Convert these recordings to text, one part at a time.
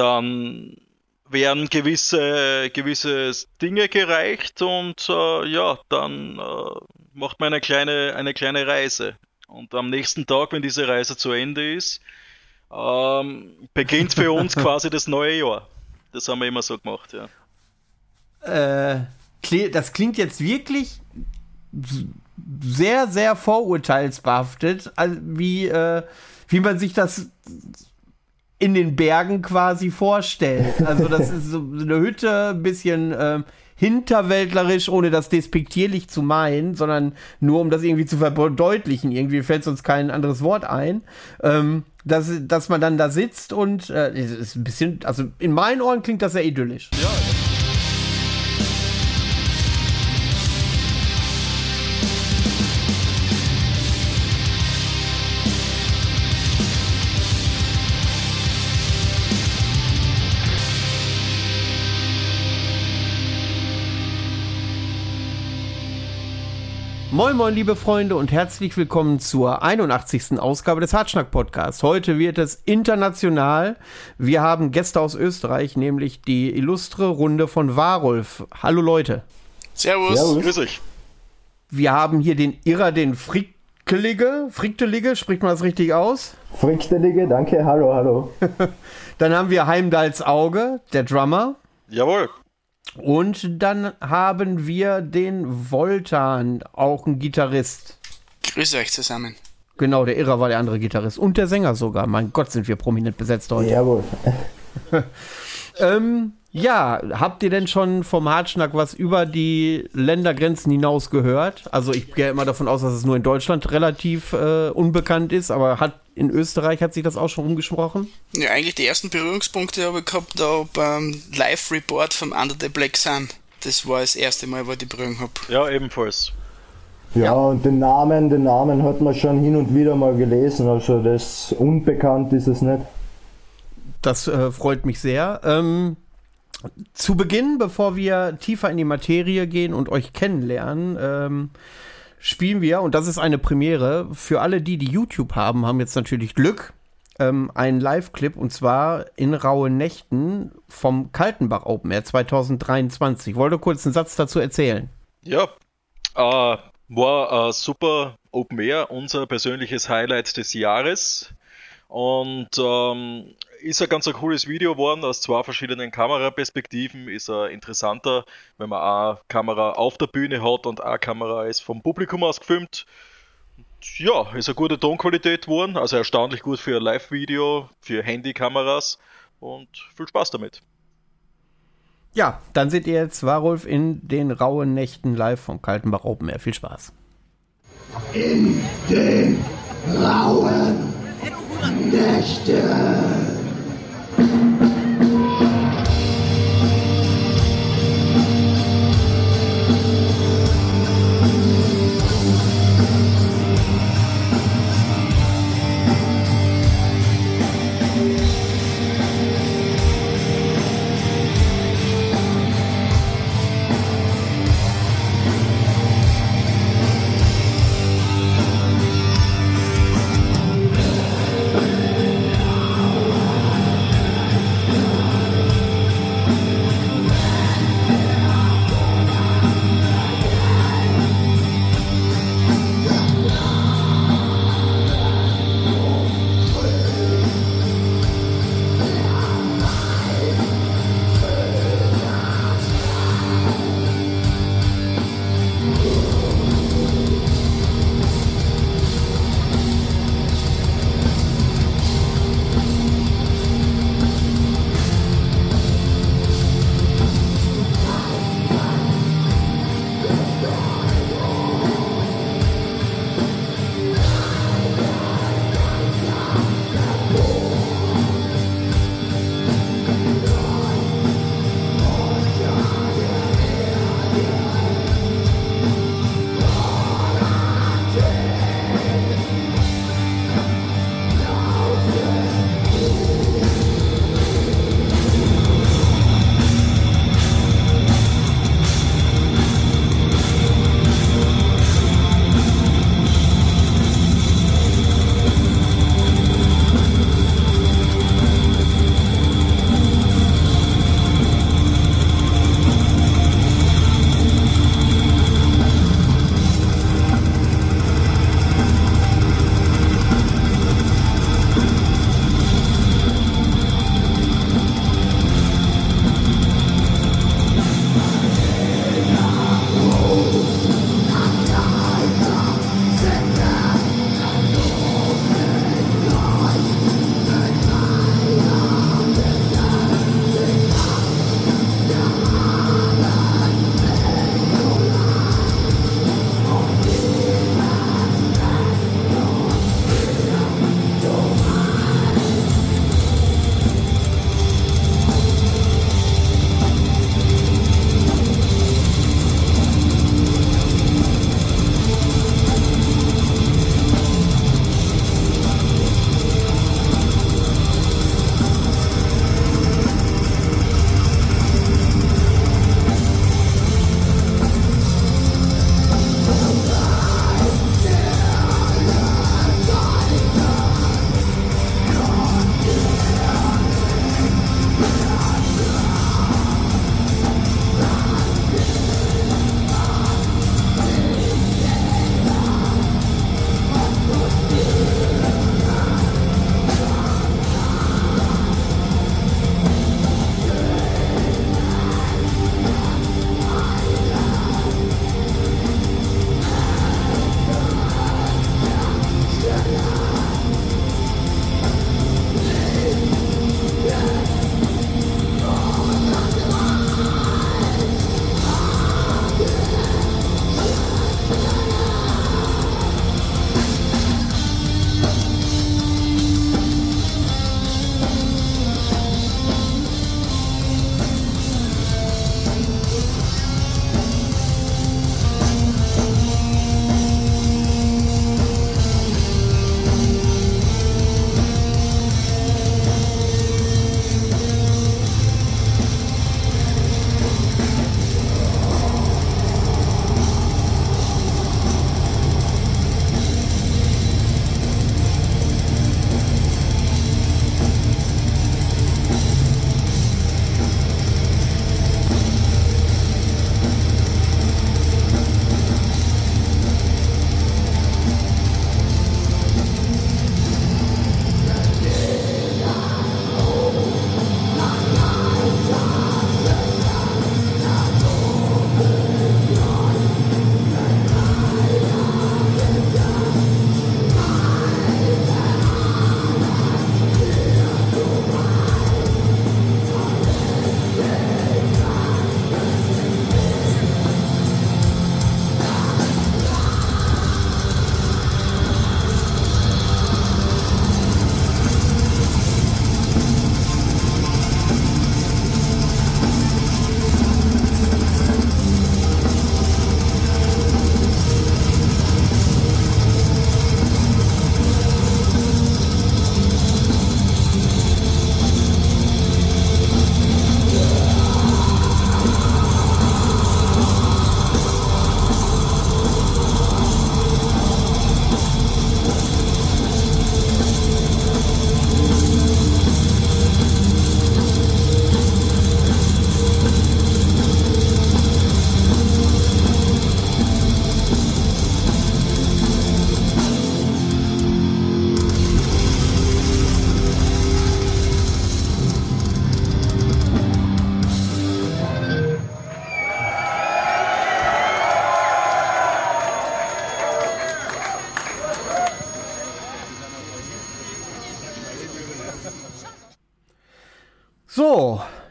dann werden gewisse, gewisse Dinge gereicht und äh, ja, dann äh, macht man eine kleine, eine kleine Reise. Und am nächsten Tag, wenn diese Reise zu Ende ist, ähm, beginnt für uns quasi das neue Jahr. Das haben wir immer so gemacht, ja. Äh, das klingt jetzt wirklich sehr, sehr vorurteilsbehaftet, wie, äh, wie man sich das in den Bergen quasi vorstellt. Also das ist so eine Hütte, ein bisschen äh, hinterwäldlerisch, ohne das despektierlich zu meinen, sondern nur um das irgendwie zu verdeutlichen. Irgendwie fällt uns kein anderes Wort ein. Ähm, dass, dass man dann da sitzt und äh, ist ein bisschen, also in meinen Ohren klingt das sehr idyllisch. Ja. Moin Moin liebe Freunde und herzlich willkommen zur 81. Ausgabe des Hartschnack Podcasts. Heute wird es international. Wir haben Gäste aus Österreich, nämlich die illustre Runde von Warulf. Hallo Leute. Servus. Servus. Grüß euch. Wir haben hier den Irrer, den Frickelige. Frickelige, spricht man das richtig aus? Frickelige, danke. Hallo, hallo. Dann haben wir Heimdals Auge, der Drummer. Jawohl. Und dann haben wir den Voltan, auch ein Gitarrist. Grüße euch zusammen. Genau, der Irrer war der andere Gitarrist. Und der Sänger sogar. Mein Gott, sind wir prominent besetzt heute. Jawohl. ähm, ja, habt ihr denn schon vom Hartschnack was über die Ländergrenzen hinaus gehört? Also ich gehe immer davon aus, dass es nur in Deutschland relativ äh, unbekannt ist, aber hat in Österreich hat sich das auch schon umgesprochen? Ja, eigentlich die ersten Berührungspunkte habe ich gehabt da beim Live-Report vom Under the Black Sun. Das war das erste Mal, wo ich die Berührung habe. Ja, ebenfalls. Ja, ja, und den Namen, den Namen hat man schon hin und wieder mal gelesen, also das unbekannt ist es nicht. Das äh, freut mich sehr. Ähm, zu Beginn, bevor wir tiefer in die Materie gehen und euch kennenlernen, ähm, spielen wir, und das ist eine Premiere, für alle die, die YouTube haben, haben jetzt natürlich Glück, ähm, einen Live-Clip und zwar in rauen Nächten vom Kaltenbach Open Air 2023. Wollte kurz einen Satz dazu erzählen. Ja, äh, war äh, super Open Air, unser persönliches Highlight des Jahres. Und ähm, ist ein ganz ein cooles Video geworden aus zwei verschiedenen Kameraperspektiven. Ist er interessanter, wenn man eine Kamera auf der Bühne hat und eine Kamera ist vom Publikum aus gefilmt. Ja, ist eine gute Tonqualität geworden, also erstaunlich gut für ein Live-Video, für Handykameras und viel Spaß damit. Ja, dann seht ihr jetzt Warulf in den rauen Nächten live vom Kaltenbach Open Air. Viel Spaß. In den rauen Nächten. Thank you.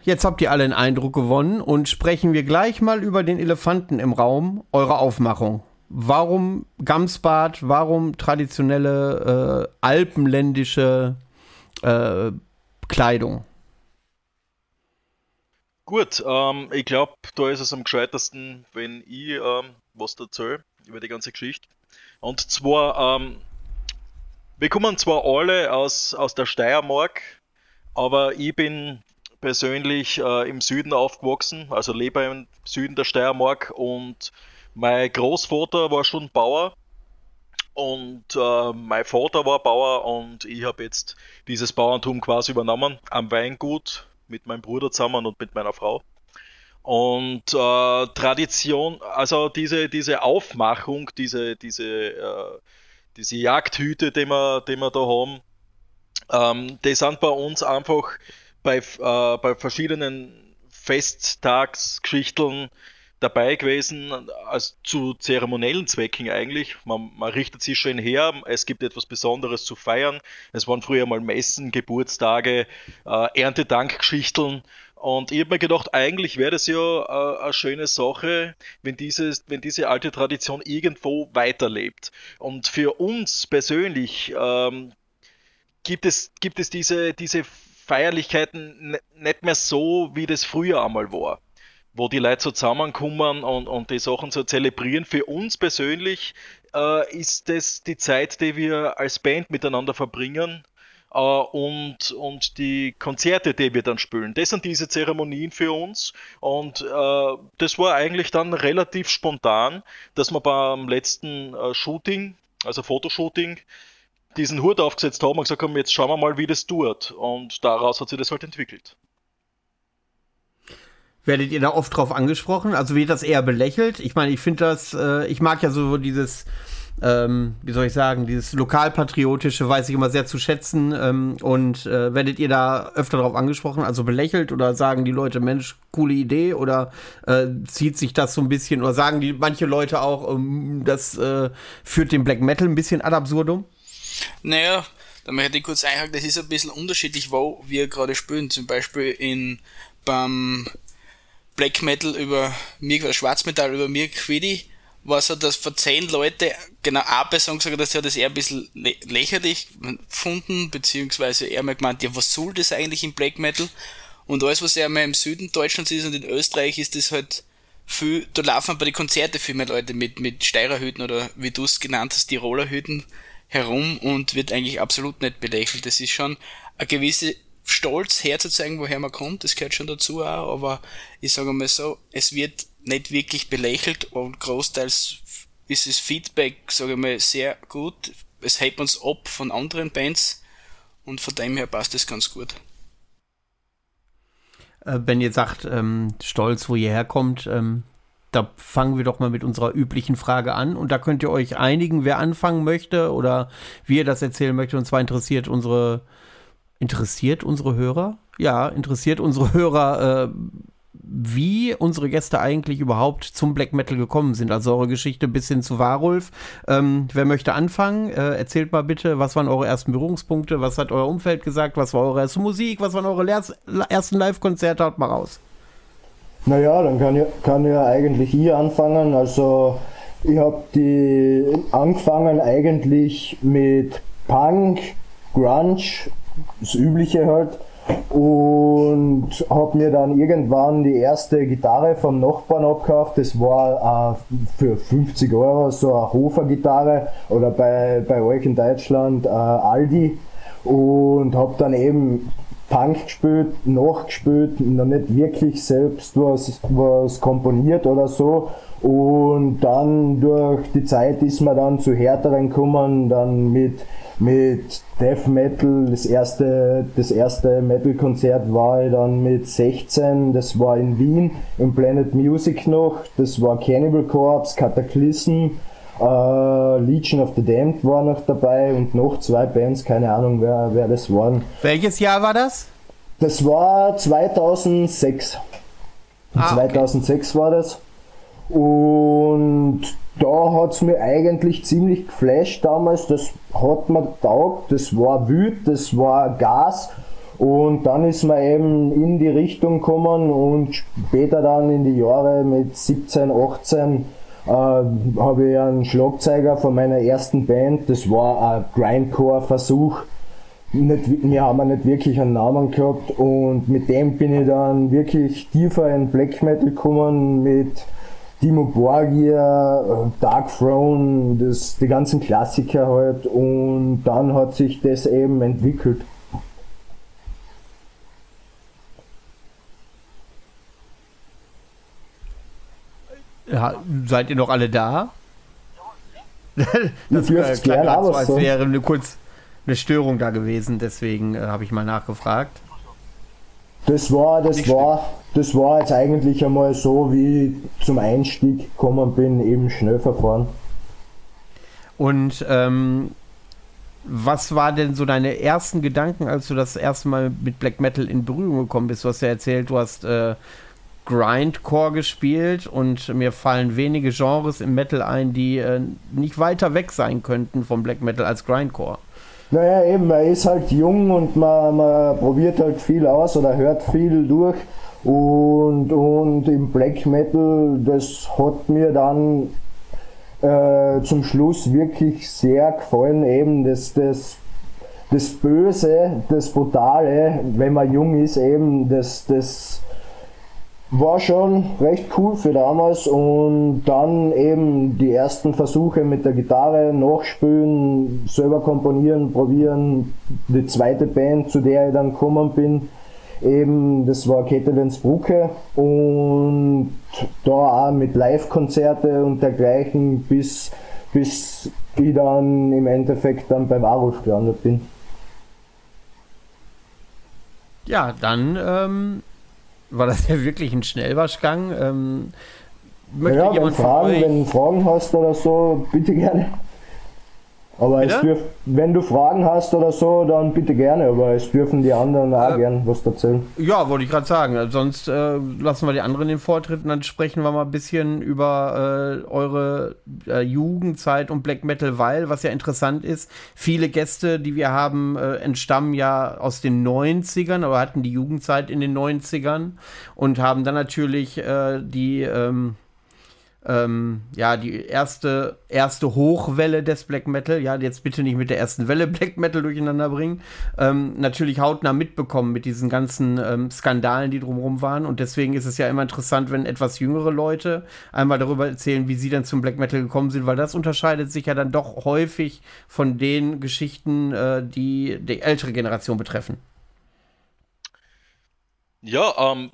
Jetzt habt ihr alle einen Eindruck gewonnen und sprechen wir gleich mal über den Elefanten im Raum, eure Aufmachung. Warum Gamsbad, warum traditionelle äh, alpenländische äh, Kleidung? Gut, ähm, ich glaube, da ist es am gescheitersten, wenn ich ähm, was erzähle über die ganze Geschichte. Und zwar, ähm, wir kommen zwar alle aus, aus der Steiermark, aber ich bin persönlich äh, im Süden aufgewachsen, also lebe im Süden der Steiermark und mein Großvater war schon Bauer und äh, mein Vater war Bauer und ich habe jetzt dieses Bauerntum quasi übernommen am Weingut mit meinem Bruder zusammen und mit meiner Frau. Und äh, Tradition, also diese, diese Aufmachung, diese, diese, äh, diese Jagdhüte, die wir, die wir da haben, ähm, die sind bei uns einfach bei, äh, bei verschiedenen Festtagsgeschichten dabei gewesen, als zu zeremoniellen Zwecken eigentlich. Man, man, richtet sich schön her, es gibt etwas Besonderes zu feiern. Es waren früher mal Messen, Geburtstage, äh, Erntedankgeschichten. Und ich habe mir gedacht, eigentlich wäre das ja äh, eine schöne Sache, wenn, dieses, wenn diese alte Tradition irgendwo weiterlebt. Und für uns persönlich ähm, gibt, es, gibt es diese, diese Feierlichkeiten nicht mehr so, wie das früher einmal war wo die Leute so zusammenkommen und, und die Sachen so zelebrieren. Für uns persönlich äh, ist das die Zeit, die wir als Band miteinander verbringen äh, und, und die Konzerte, die wir dann spielen. Das sind diese Zeremonien für uns und äh, das war eigentlich dann relativ spontan, dass wir beim letzten äh, Shooting, also Fotoshooting, diesen Hut aufgesetzt haben und gesagt haben, jetzt schauen wir mal, wie das tut. Und daraus hat sich das halt entwickelt. Werdet ihr da oft drauf angesprochen? Also wird das eher belächelt? Ich meine, ich finde das, äh, ich mag ja so dieses, ähm, wie soll ich sagen, dieses lokalpatriotische weiß ich immer sehr zu schätzen. Ähm, und äh, werdet ihr da öfter drauf angesprochen, also belächelt oder sagen die Leute, Mensch, coole Idee oder äh, zieht sich das so ein bisschen oder sagen die manche Leute auch, ähm, das äh, führt den Black Metal ein bisschen ad absurdum? Naja, da möchte ich kurz einhaken, das ist ein bisschen unterschiedlich, wo wir gerade spielen. Zum Beispiel in beim Black Metal über mir, oder Schwarzmetall über mir Quiddy, war so, dass von zehn Leute genau eine Person gesagt hat, dass sie das eher ein bisschen lächerlich gefunden, beziehungsweise eher mal gemeint, ja, was soll das eigentlich im Black Metal? Und alles, was eher mal im Süden Deutschlands ist und in Österreich ist das halt viel, da laufen bei den Konzerten viel mehr Leute mit, mit Steirerhüten oder wie du es genannt hast, Tirolerhüten herum und wird eigentlich absolut nicht belächelt. Das ist schon eine gewisse stolz herzuzeigen, woher man kommt, das gehört schon dazu auch, aber ich sage mal so, es wird nicht wirklich belächelt und großteils ist das Feedback, sage ich mal, sehr gut. Es hebt uns ab von anderen Bands und von dem her passt es ganz gut. Äh, wenn ihr sagt, ähm, stolz, wo ihr herkommt, ähm, da fangen wir doch mal mit unserer üblichen Frage an. Und da könnt ihr euch einigen, wer anfangen möchte oder wie ihr das erzählen möchtet. Und zwar interessiert unsere Interessiert unsere Hörer? Ja, interessiert unsere Hörer, äh, wie unsere Gäste eigentlich überhaupt zum Black Metal gekommen sind. Also eure Geschichte bis hin zu Warulf. Ähm, wer möchte anfangen? Äh, erzählt mal bitte, was waren eure ersten Berührungspunkte? Was hat euer Umfeld gesagt? Was war eure erste Musik? Was waren eure ersten Live-Konzerte? Haut mal raus. Naja, dann kann, ich, kann ja eigentlich hier anfangen. Also ich habe die angefangen eigentlich mit Punk, Grunge das Übliche halt. Und habe mir dann irgendwann die erste Gitarre vom Nachbarn abgekauft. Das war äh, für 50 Euro so eine Hofer-Gitarre oder bei, bei euch in Deutschland äh, Aldi. Und habe dann eben Punk gespielt, nachgespielt, noch nicht wirklich selbst was, was komponiert oder so. Und dann durch die Zeit ist man dann zu härteren gekommen, dann mit mit Death Metal. Das erste, das erste Metal-Konzert war ich dann mit 16, das war in Wien, im Planet Music noch. Das war Cannibal Corpse, Cataclysm, äh, Legion of the Damned war noch dabei und noch zwei Bands, keine Ahnung, wer, wer das waren. Welches Jahr war das? Das war 2006. Ah, 2006 okay. war das. Und da hat's mir eigentlich ziemlich geflasht damals. Das hat mir getaugt, das war wüt, das war Gas. Und dann ist man eben in die Richtung gekommen und später dann in die Jahre mit 17, 18 äh, habe ich einen Schlagzeuger von meiner ersten Band, das war ein Grindcore-Versuch. Nicht, wir haben nicht wirklich einen Namen gehabt und mit dem bin ich dann wirklich tiefer in Black Metal gekommen mit Timo Borgia, Dark Throne, das, die ganzen Klassiker halt und dann hat sich das eben entwickelt. Ja, seid ihr noch alle da? das äh, klang gern, grad so, als wäre eine kurz eine Störung da gewesen, deswegen äh, habe ich mal nachgefragt. Das war, das Nicht war, das war jetzt eigentlich einmal so, wie ich zum Einstieg gekommen bin, eben Schnellverfahren. Und ähm, was war denn so deine ersten Gedanken, als du das erste Mal mit Black Metal in Berührung gekommen bist? Du hast ja erzählt, du hast äh, Grindcore gespielt und mir fallen wenige Genres im Metal ein, die äh, nicht weiter weg sein könnten vom Black Metal als Grindcore. Naja, eben, man ist halt jung und man, man probiert halt viel aus oder hört viel durch. Und, und im Black Metal, das hat mir dann äh, zum Schluss wirklich sehr gefallen, eben das, das, das Böse, das Brutale, wenn man jung ist, eben das, das war schon recht cool für damals und dann eben die ersten Versuche mit der Gitarre nachspielen, selber komponieren, probieren. Die zweite Band, zu der ich dann gekommen bin, eben, das war Kette Brucke und da auch mit Live-Konzerte und dergleichen, bis, bis ich dann im Endeffekt dann beim Arulf gelandet bin. Ja, dann ähm, war das ja wirklich ein Schnellwaschgang. Ähm, möchte Ja, wenn, Fragen, wenn du Fragen hast oder so, bitte gerne. Aber es dürf, wenn du Fragen hast oder so, dann bitte gerne, aber es dürfen die anderen auch Äh, gern was erzählen. Ja, wollte ich gerade sagen. Also Sonst äh, lassen wir die anderen den Vortritt und dann sprechen wir mal ein bisschen über äh, eure äh, Jugendzeit und Black Metal, weil, was ja interessant ist, viele Gäste, die wir haben, äh, entstammen ja aus den 90ern oder hatten die Jugendzeit in den 90ern und haben dann natürlich äh, die ähm, ähm, ja, die erste, erste Hochwelle des Black Metal, ja, jetzt bitte nicht mit der ersten Welle Black Metal durcheinander bringen, ähm, natürlich hautnah mitbekommen mit diesen ganzen ähm, Skandalen, die drumherum waren. Und deswegen ist es ja immer interessant, wenn etwas jüngere Leute einmal darüber erzählen, wie sie dann zum Black Metal gekommen sind, weil das unterscheidet sich ja dann doch häufig von den Geschichten, äh, die die ältere Generation betreffen. Ja, ähm,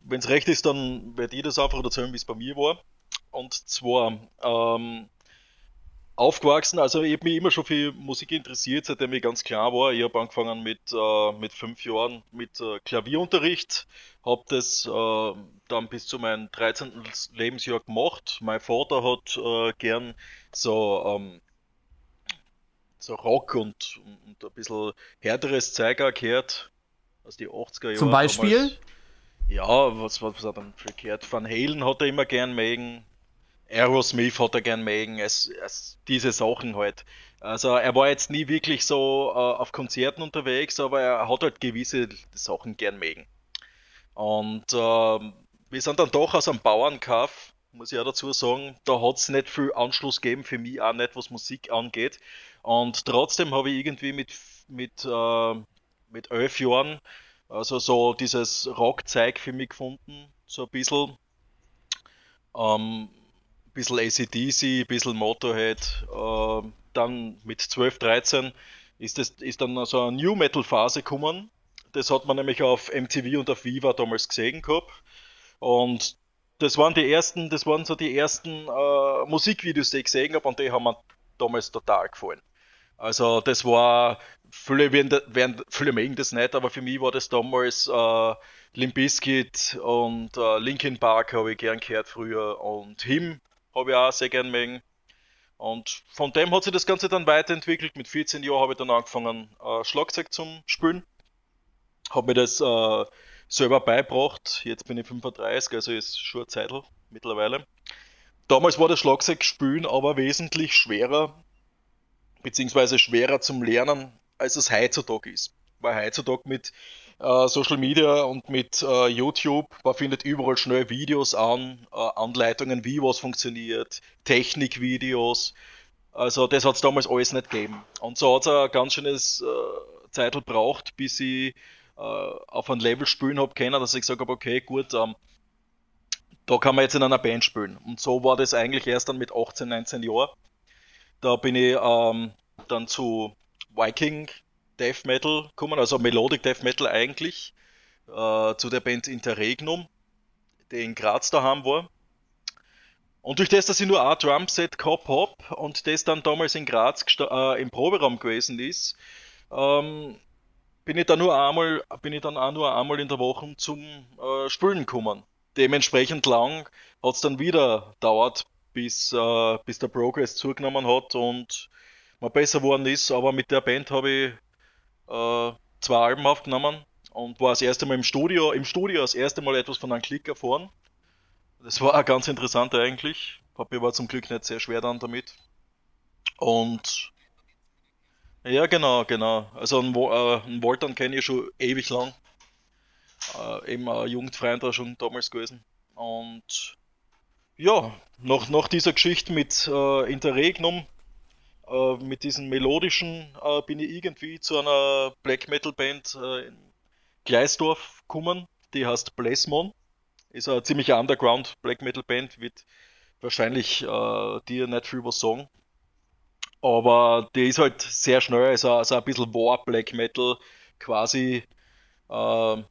wenn es recht ist, dann werde ich das einfach erzählen, wie es bei mir war. Und zwar ähm, aufgewachsen, also ich habe mich immer schon für Musik interessiert, seitdem ich ganz klar war. Ich habe angefangen mit, äh, mit fünf Jahren mit äh, Klavierunterricht, habe das äh, dann bis zu meinem 13. Lebensjahr gemacht. Mein Vater hat äh, gern so, ähm, so Rock und, und ein bisschen härteres auch gehört aus die 80er Jahre. Zum Beispiel? Damals. Ja, was, was, was hat er dann verkehrt? Van Halen hat er immer gern mögen. Aerosmith hat er gern mögen. Es, es, diese Sachen halt. Also er war jetzt nie wirklich so äh, auf Konzerten unterwegs, aber er hat halt gewisse Sachen gern mögen. Und ähm, wir sind dann doch aus einem Bauernkauf, muss ich auch dazu sagen. Da hat es nicht viel Anschluss gegeben, für mich auch nicht, was Musik angeht. Und trotzdem habe ich irgendwie mit, mit, äh, mit elf Jahren also so dieses Rockzeug für mich gefunden, so ein bisschen. Ähm, bisschen ACDC, ein bisschen Motorhead. Äh, dann mit 12, 13 ist, das, ist dann so eine New Metal Phase gekommen. Das hat man nämlich auf MTV und auf Viva damals gesehen gehabt. Und das waren die ersten, das waren so die ersten äh, Musikvideos, die ich gesehen habe und die haben mir damals total gefallen. Also das war, viele, werden, werden, viele mögen das nicht, aber für mich war das damals äh, Limp Bizkit und äh, Linkin Park habe ich gern gehört früher und Him habe ich auch sehr gern mögen. Und von dem hat sich das Ganze dann weiterentwickelt. Mit 14 Jahren habe ich dann angefangen, äh, Schlagzeug zum Spielen. Habe mir das äh, selber beigebracht. Jetzt bin ich 35, also ist schon eine Zeit mittlerweile. Damals war das Schlagzeug spielen aber wesentlich schwerer beziehungsweise schwerer zum Lernen, als es heutzutage ist. Weil heutzutage mit, äh, Social Media und mit äh, YouTube. Man findet überall schnell Videos an, äh, Anleitungen, wie was funktioniert, Technikvideos. Also das hat es damals alles nicht gegeben. Und so hat es ein ganz schönes äh, Zeitl braucht, bis ich äh, auf ein Level spielen habe können, dass ich gesagt habe, okay, gut, ähm, da kann man jetzt in einer Band spielen. Und so war das eigentlich erst dann mit 18, 19 Jahren. Da bin ich ähm, dann zu Viking Death Metal gekommen, also Melodic Death Metal eigentlich, äh, zu der Band Interregnum, die in Graz daheim war. Und durch das, dass ich nur ein Drumset gehabt habe und das dann damals in Graz äh, im Proberaum gewesen ist, ähm, bin ich dann nur einmal, bin ich dann auch nur einmal in der Woche zum äh, Spülen gekommen. Dementsprechend lang hat es dann wieder dauert, bis, äh, bis der Progress zugenommen hat und man besser geworden ist. Aber mit der Band habe ich äh, zwei Alben aufgenommen und war das erste Mal im Studio, im Studio das erste Mal etwas von einem Klick erfahren. Das war auch ganz interessant eigentlich. Papi war zum Glück nicht sehr schwer dann damit. Und ja, genau, genau. Also einen, äh, einen Woltern kenne ich schon ewig lang. Äh, eben ein Jugendfreund war schon damals gewesen. Und ja, nach, nach dieser Geschichte mit äh, Interregnum, äh, mit diesen melodischen, äh, bin ich irgendwie zu einer Black Metal Band äh, in Gleisdorf gekommen. Die heißt Blessmon. Ist eine ziemlich Underground Black Metal Band, wird wahrscheinlich äh, dir nicht viel was sagen. Aber die ist halt sehr schnell, also, also ein bisschen War Black Metal quasi. Äh,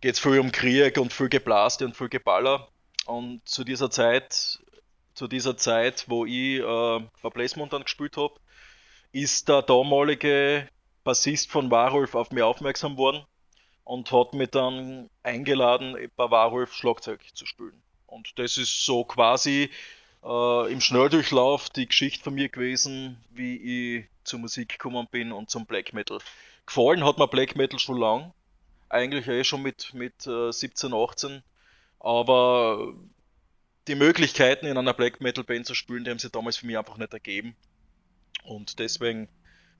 geht es viel um Krieg und viel Geblaste und viel Geballer. Und zu dieser Zeit, zu dieser Zeit, wo ich äh, bei Blazemont dann gespielt habe, ist der damalige Bassist von Warulf auf mich aufmerksam worden und hat mich dann eingeladen, bei Warulf Schlagzeug zu spielen. Und das ist so quasi äh, im Schnelldurchlauf die Geschichte von mir gewesen, wie ich zur Musik gekommen bin und zum Black Metal. Gefallen hat mir Black Metal schon lang, eigentlich eh schon mit, mit äh, 17, 18, aber die Möglichkeiten in einer Black Metal Band zu spielen, die haben sie damals für mich einfach nicht ergeben. Und deswegen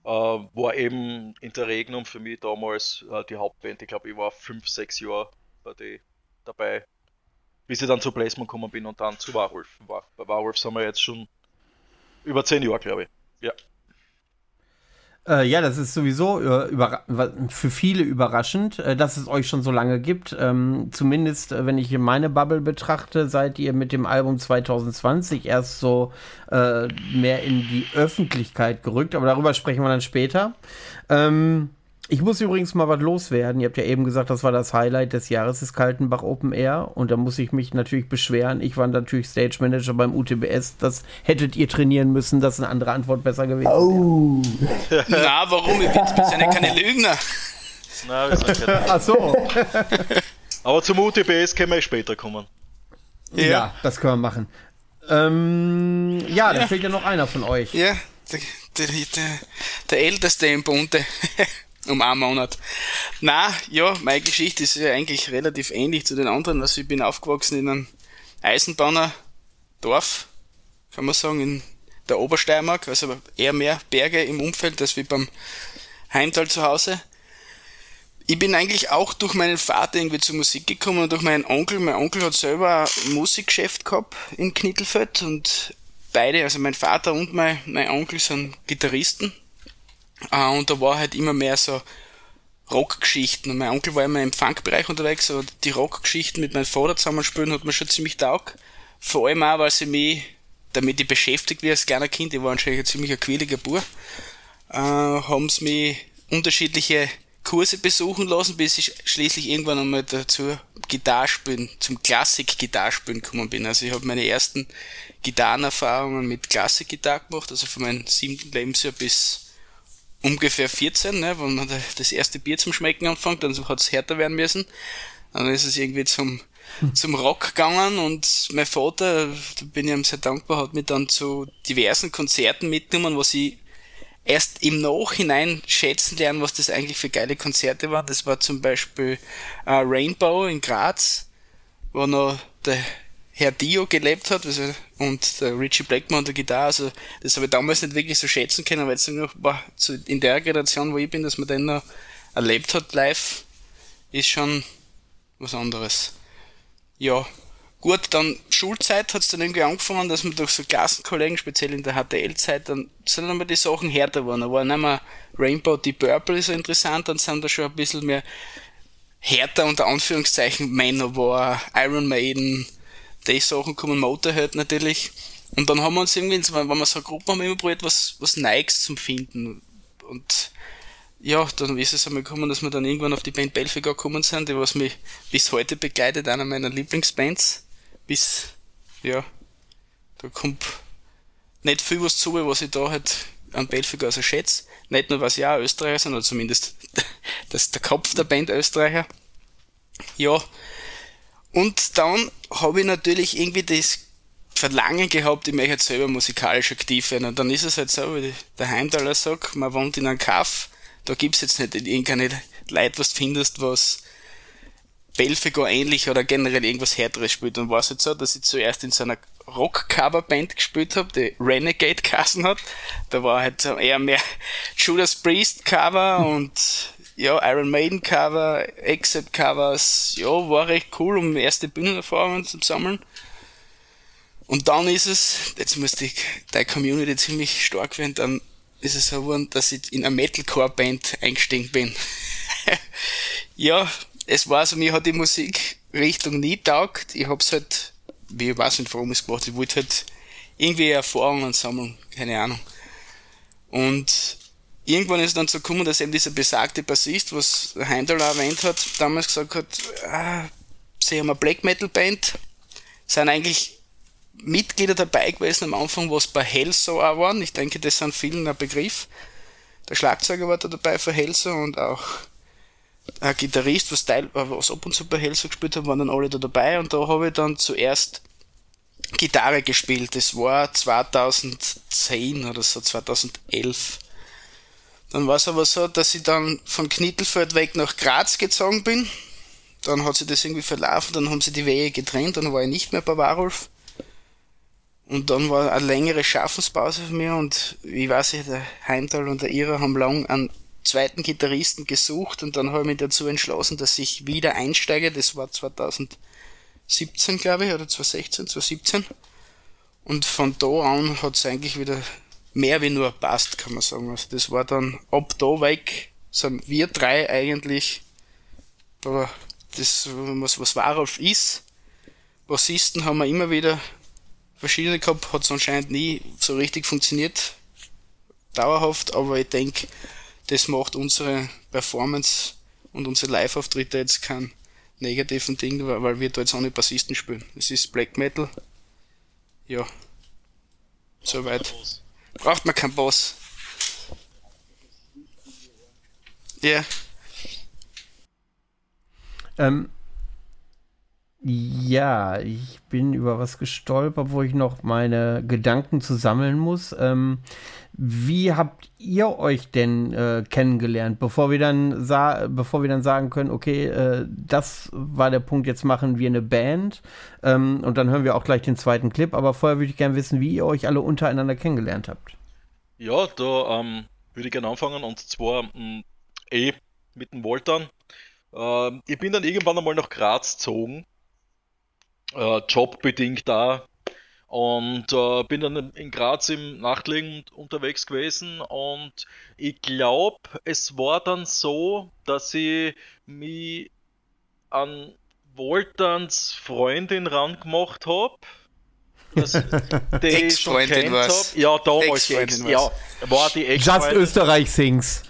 äh, war eben Interregnum für mich damals äh, die Hauptband. Ich glaube, ich war fünf, sechs Jahre bei die dabei, bis ich dann zu Placement gekommen bin und dann zu Warwolf. War, bei Warwolf sind wir jetzt schon über zehn Jahre, glaube ich. Ja. Äh, ja, das ist sowieso äh, für viele überraschend, äh, dass es euch schon so lange gibt. Ähm, zumindest, äh, wenn ich meine Bubble betrachte, seid ihr mit dem Album 2020 erst so äh, mehr in die Öffentlichkeit gerückt, aber darüber sprechen wir dann später. Ähm, ich muss übrigens mal was loswerden. Ihr habt ja eben gesagt, das war das Highlight des Jahres des Kaltenbach Open Air. Und da muss ich mich natürlich beschweren. Ich war natürlich Stage Manager beim UTBS. Das hättet ihr trainieren müssen. Das ist eine andere Antwort besser gewesen. Oh. Na, warum? Wir sind ja keine Lügner. Keine Ach so. Aber zum UTBS können wir später kommen. Ja, ja das können wir machen. Ähm, ja, da Ja. fehlt ja noch einer von euch. Ja, der, der, der, der Älteste im Bunde. um einen Monat. Na, ja, meine Geschichte ist ja eigentlich relativ ähnlich zu den anderen. Also ich bin aufgewachsen in einem Eisenbahnerdorf, kann man sagen, in der Obersteiermark, also eher mehr Berge im Umfeld als wie beim Heimtal zu Hause. Ich bin eigentlich auch durch meinen Vater irgendwie zur Musik gekommen und durch meinen Onkel. Mein Onkel hat selber ein Musikgeschäft gehabt in Knittelfeld und beide, also mein Vater und mein, mein Onkel sind Gitarristen. Äh, und da war halt immer mehr so Rockgeschichten. Und mein Onkel war immer im Funkbereich unterwegs, aber die Rockgeschichten mit meinem Vater zusammenspielen hat mir schon ziemlich taugt. Vor allem auch, weil sie mich damit ich beschäftigt wie als kleiner Kind, ich war anscheinend ein ziemlich ein quäliger Bub, äh, haben sie mich unterschiedliche Kurse besuchen lassen, bis ich schließlich irgendwann einmal dazu Gitarrespielen, zum Klassik-Gitarrespielen gekommen bin. Also ich habe meine ersten Gitarrenerfahrungen mit Klassikgitarre gemacht, also von meinem siebten Lebensjahr bis ungefähr 14, ne, wenn man da das erste Bier zum Schmecken anfängt, dann hat es härter werden müssen. Dann ist es irgendwie zum, zum Rock gegangen und mein Vater, da bin ich ihm sehr dankbar, hat mich dann zu diversen Konzerten mitgenommen, was ich erst im Nachhinein schätzen lernen, was das eigentlich für geile Konzerte waren. Das war zum Beispiel äh, Rainbow in Graz, wo noch der Herr Dio gelebt hat also, und der Richie Blackmore an der Gitarre. Also das habe ich damals nicht wirklich so schätzen können, weil es war so in der Generation, wo ich bin, dass man den noch erlebt hat live. ist schon was anderes. Ja, gut, dann Schulzeit hat es dann irgendwie angefangen, dass man durch so Klassenkollegen, speziell in der HTL-Zeit, dann sind dann mal die Sachen härter geworden. Da war nicht mehr Rainbow Deep Purple so interessant, dann sind da schon ein bisschen mehr härter unter Anführungszeichen Manowar, Iron Maiden, die Sachen kommen, Motorhead natürlich. Und dann haben wir uns irgendwie, wenn wir so Gruppen haben, immer probiert, was, was Nikes zum finden. Und ja, dann ist es einmal gekommen, dass wir dann irgendwann auf die Band Belfiger gekommen sind, die was mich bis heute begleitet, einer meiner Lieblingsbands. Bis, ja, da kommt nicht viel was zu, was ich da halt an Belfiger also schätze. Nicht nur, was ich auch Österreicher sind, oder zumindest das der Kopf der Band Österreicher. Ja, und dann habe ich natürlich irgendwie das Verlangen gehabt, ich möchte jetzt selber musikalisch aktiv werden. Und dann ist es halt so, wie der Heimtaler sagt, man wohnt in einem Kaff, da gibt's jetzt nicht irgendeine Leute, was du findest, was Belfigo ähnlich oder generell irgendwas härteres spielt. Und war es jetzt so, dass ich zuerst in so einer Rock-Cover-Band gespielt habe, die Renegade Kassen hat. Da war halt eher mehr Judas Priest Cover und ja, Iron Maiden Cover, Exit Covers. Ja, war recht cool, um erste Bühnenerfahrungen zu sammeln. Und dann ist es, jetzt muss die, die Community ziemlich stark werden, dann ist es so geworden, dass ich in eine Metalcore-Band eingestiegen bin. ja, es war so, mir hat die Musikrichtung nie taugt. Ich hab's halt, wie ich weiß nicht, warum ich es gemacht Ich wollte halt irgendwie Erfahrungen sammeln, keine Ahnung. Und irgendwann ist dann so gekommen, dass eben dieser besagte Bassist, was Heimdall erwähnt hat, damals gesagt hat, ah, sie haben eine Black Metal Band, sind eigentlich Mitglieder dabei gewesen am Anfang, was bei Hellso auch waren. Ich denke, das sind vielen ein Begriff. Der Schlagzeuger war da dabei für Hellso und auch ein Gitarrist, was, Teil, was ab und zu bei Hellso gespielt hat, waren dann alle da dabei und da habe ich dann zuerst Gitarre gespielt. Das war 2010 oder so, 2011. Dann war es aber so, dass ich dann von Knittelfeld weg nach Graz gezogen bin. Dann hat sich das irgendwie verlaufen, dann haben sie die Wege getrennt, dann war ich nicht mehr bei Warulf. Und dann war eine längere Schaffenspause für mich und ich weiß nicht, der Heimtal und der Ira haben lang einen zweiten Gitarristen gesucht und dann habe ich mich dazu entschlossen, dass ich wieder einsteige. Das war 2017, glaube ich, oder 2016, 2017. Und von da an hat es eigentlich wieder mehr wie nur passt, kann man sagen. Also das war dann ab da weg, sind wir drei eigentlich, aber das, was, was Warolf ist, Bassisten haben wir immer wieder verschiedene gehabt, hat es anscheinend nie so richtig funktioniert, dauerhaft, aber ich denke, das macht unsere Performance und unsere Live-Auftritte jetzt keinen negativen Ding, weil wir da jetzt auch nicht Bassisten spielen. Es ist Black Metal. Ja. Soweit. Braucht man keinen Boss. Ja. Yeah. Ähm, ja, ich bin über was gestolpert, wo ich noch meine Gedanken zu sammeln muss. Ähm, wie habt ihr euch denn äh, kennengelernt, bevor wir dann bevor wir dann sagen können, okay, äh, das war der Punkt, jetzt machen wir eine Band ähm, und dann hören wir auch gleich den zweiten Clip. Aber vorher würde ich gerne wissen, wie ihr euch alle untereinander kennengelernt habt. Ja, da ähm, würde ich gerne anfangen und zwar mh, eh mit dem Woltern. Äh, ich bin dann irgendwann einmal nach Graz gezogen äh, jobbedingt da. Und äh, bin dann in Graz im Nachtleben unterwegs gewesen und ich glaube, es war dann so, dass ich mich an Woltans Freundin rangemacht habe. Ex-Freundin was? Ja, damals Ex, ja, war die ex Just Österreich sings.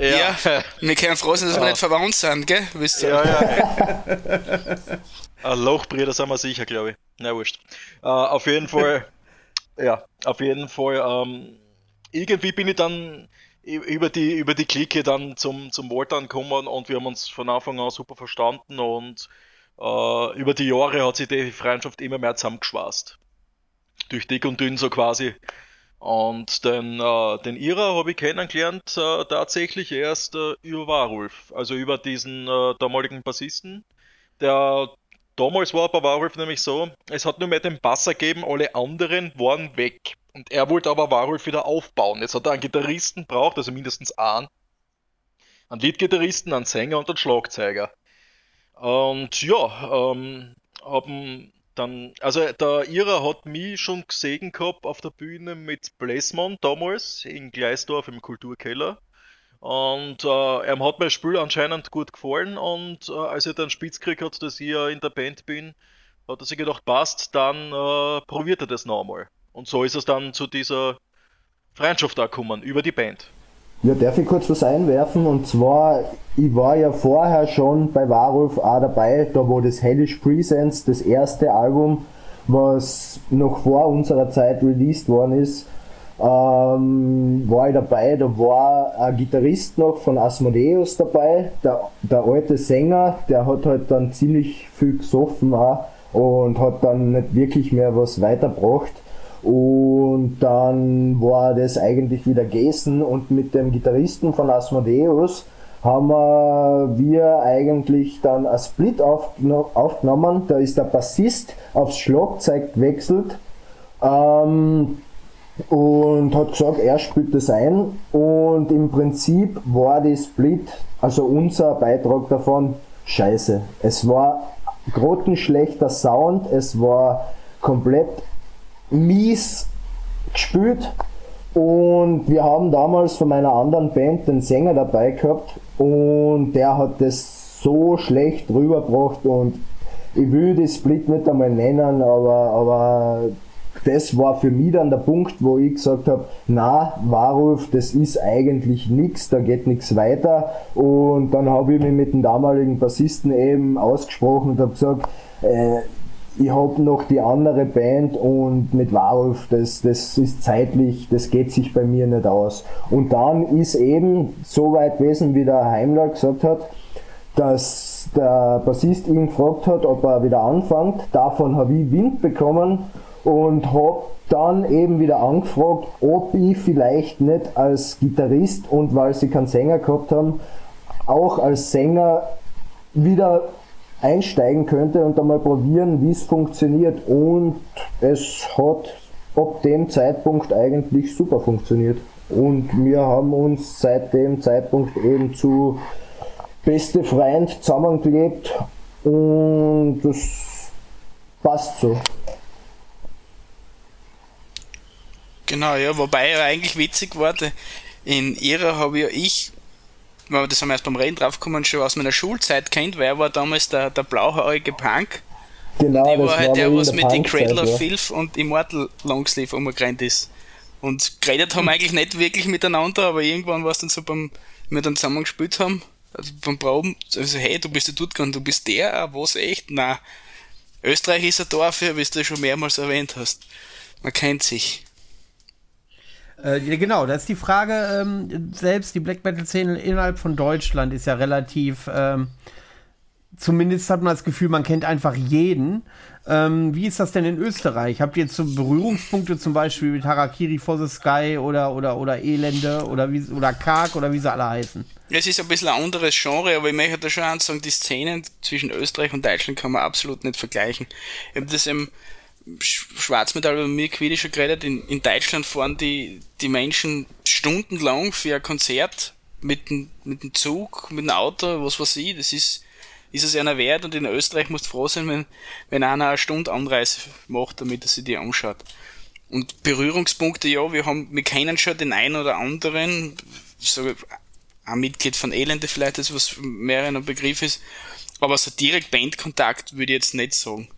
Ja. ja. wir können froh sein, dass ja. wir nicht verwandt sind, gell? Wisst ihr? Ja, ja. Ein Lochbrüder sind wir sicher, glaube ich. Na, wurscht. Uh, auf jeden Fall, ja, auf jeden Fall, ähm, irgendwie bin ich dann über die, über die Clique dann zum, zum Walter angekommen und wir haben uns von Anfang an super verstanden und uh, über die Jahre hat sich die Freundschaft immer mehr zusammengeschwast. Durch dick und dünn so quasi. Und den, äh, den Ira habe ich kennengelernt äh, tatsächlich erst äh, über Warulf, also über diesen äh, damaligen Bassisten. Der damals war bei Warulf nämlich so, es hat nur mehr den Bass gegeben, alle anderen waren weg. Und er wollte aber Warulf wieder aufbauen. Jetzt hat er einen Gitarristen braucht, also mindestens einen. Einen Leadgitarristen, einen Sänger und einen Schlagzeuger. Und ja, ähm, haben dann, also der Ira hat mich schon gesehen gehabt auf der Bühne mit Blazemon damals in Gleisdorf im Kulturkeller. Und äh, er hat das Spiel anscheinend gut gefallen und äh, als er dann spitz gekriegt hat, dass ich ja in der Band bin, hat er sich gedacht, passt, dann äh, probiert er das nochmal. Und so ist es dann zu dieser Freundschaft da gekommen, über die Band. Ja, darf ich kurz was einwerfen? Und zwar, ich war ja vorher schon bei Warulf auch dabei, da wo das Hellish Presents, das erste Album, was noch vor unserer Zeit released worden ist, ähm, war ich dabei, da war ein Gitarrist noch von Asmodeus dabei, der, der alte Sänger, der hat halt dann ziemlich viel gesoffen auch und hat dann nicht wirklich mehr was weitergebracht. Und dann war das eigentlich wieder gegessen und mit dem Gitarristen von Asmodeus haben wir eigentlich dann ein Split aufgenommen. Da ist der Bassist aufs Schlagzeug gewechselt. Ähm, und hat gesagt, er spielt das ein. Und im Prinzip war die Split, also unser Beitrag davon, scheiße. Es war grottenschlechter Sound, es war komplett mies gespielt. Und wir haben damals von meiner anderen Band den Sänger dabei gehabt. Und der hat das so schlecht rübergebracht und ich will die Split nicht einmal nennen, aber, aber das war für mich dann der Punkt, wo ich gesagt habe, na, Warulf, das ist eigentlich nichts, da geht nichts weiter. Und dann habe ich mich mit dem damaligen Bassisten eben ausgesprochen und habe gesagt, äh, ich habe noch die andere Band und mit Warulf, das, das ist zeitlich, das geht sich bei mir nicht aus. Und dann ist eben so weit gewesen, wie der Heimler gesagt hat, dass der Bassist ihn gefragt hat, ob er wieder anfängt. Davon habe ich Wind bekommen und habe dann eben wieder angefragt, ob ich vielleicht nicht als Gitarrist und weil sie keinen Sänger gehabt haben, auch als Sänger wieder einsteigen könnte und einmal probieren, wie es funktioniert. Und es hat ab dem Zeitpunkt eigentlich super funktioniert. Und wir haben uns seit dem Zeitpunkt eben zu beste Freund zusammengelebt und das passt so. Genau, ja, wobei ja eigentlich witzig war, in ihrer habe ja ich, das haben wir erst beim Reden draufgekommen, schon aus meiner Schulzeit kennt, weil er war damals der, der blauhaarige Punk. Genau, und ich war halt der, was mit den Cradle of Filth und Immortal Longsleeve umgerannt ist. Und geredet haben eigentlich nicht wirklich miteinander, aber irgendwann war es dann so beim, wir dann zusammen gespielt haben, also beim Proben, also hey, du bist der Tutkan, du bist der, was echt? Na, Österreich ist ein Dorf, wie du schon mehrmals erwähnt hast. Man kennt sich. Äh, genau, da ist die Frage, ähm, selbst die Black Metal-Szene innerhalb von Deutschland ist ja relativ, ähm, zumindest hat man das Gefühl, man kennt einfach jeden. Ähm, wie ist das denn in Österreich? Habt ihr jetzt so Berührungspunkte zum Beispiel mit Harakiri for the Sky oder, oder, oder Elende oder, wie, oder Karg oder wie sie alle heißen? Es ist ein bisschen ein anderes Genre, aber ich möchte da schon sagen, die Szenen zwischen Österreich und Deutschland kann man absolut nicht vergleichen. Ich habe das eben Schwarzmetall über mir schon geredet, in, in Deutschland fahren die, die Menschen stundenlang für ein Konzert mit dem, mit dem Zug, mit dem Auto, was weiß ich, das ist, ist es einer wert und in Österreich musst du froh sein, wenn, wenn einer eine Stunde Anreise macht, damit er sich die anschaut. Und Berührungspunkte, ja, wir haben, wir kennen schon den einen oder anderen, ich sage, ein Mitglied von Elende vielleicht, das was mehreren Begriff ist, aber so direkt Bandkontakt würde ich jetzt nicht sagen.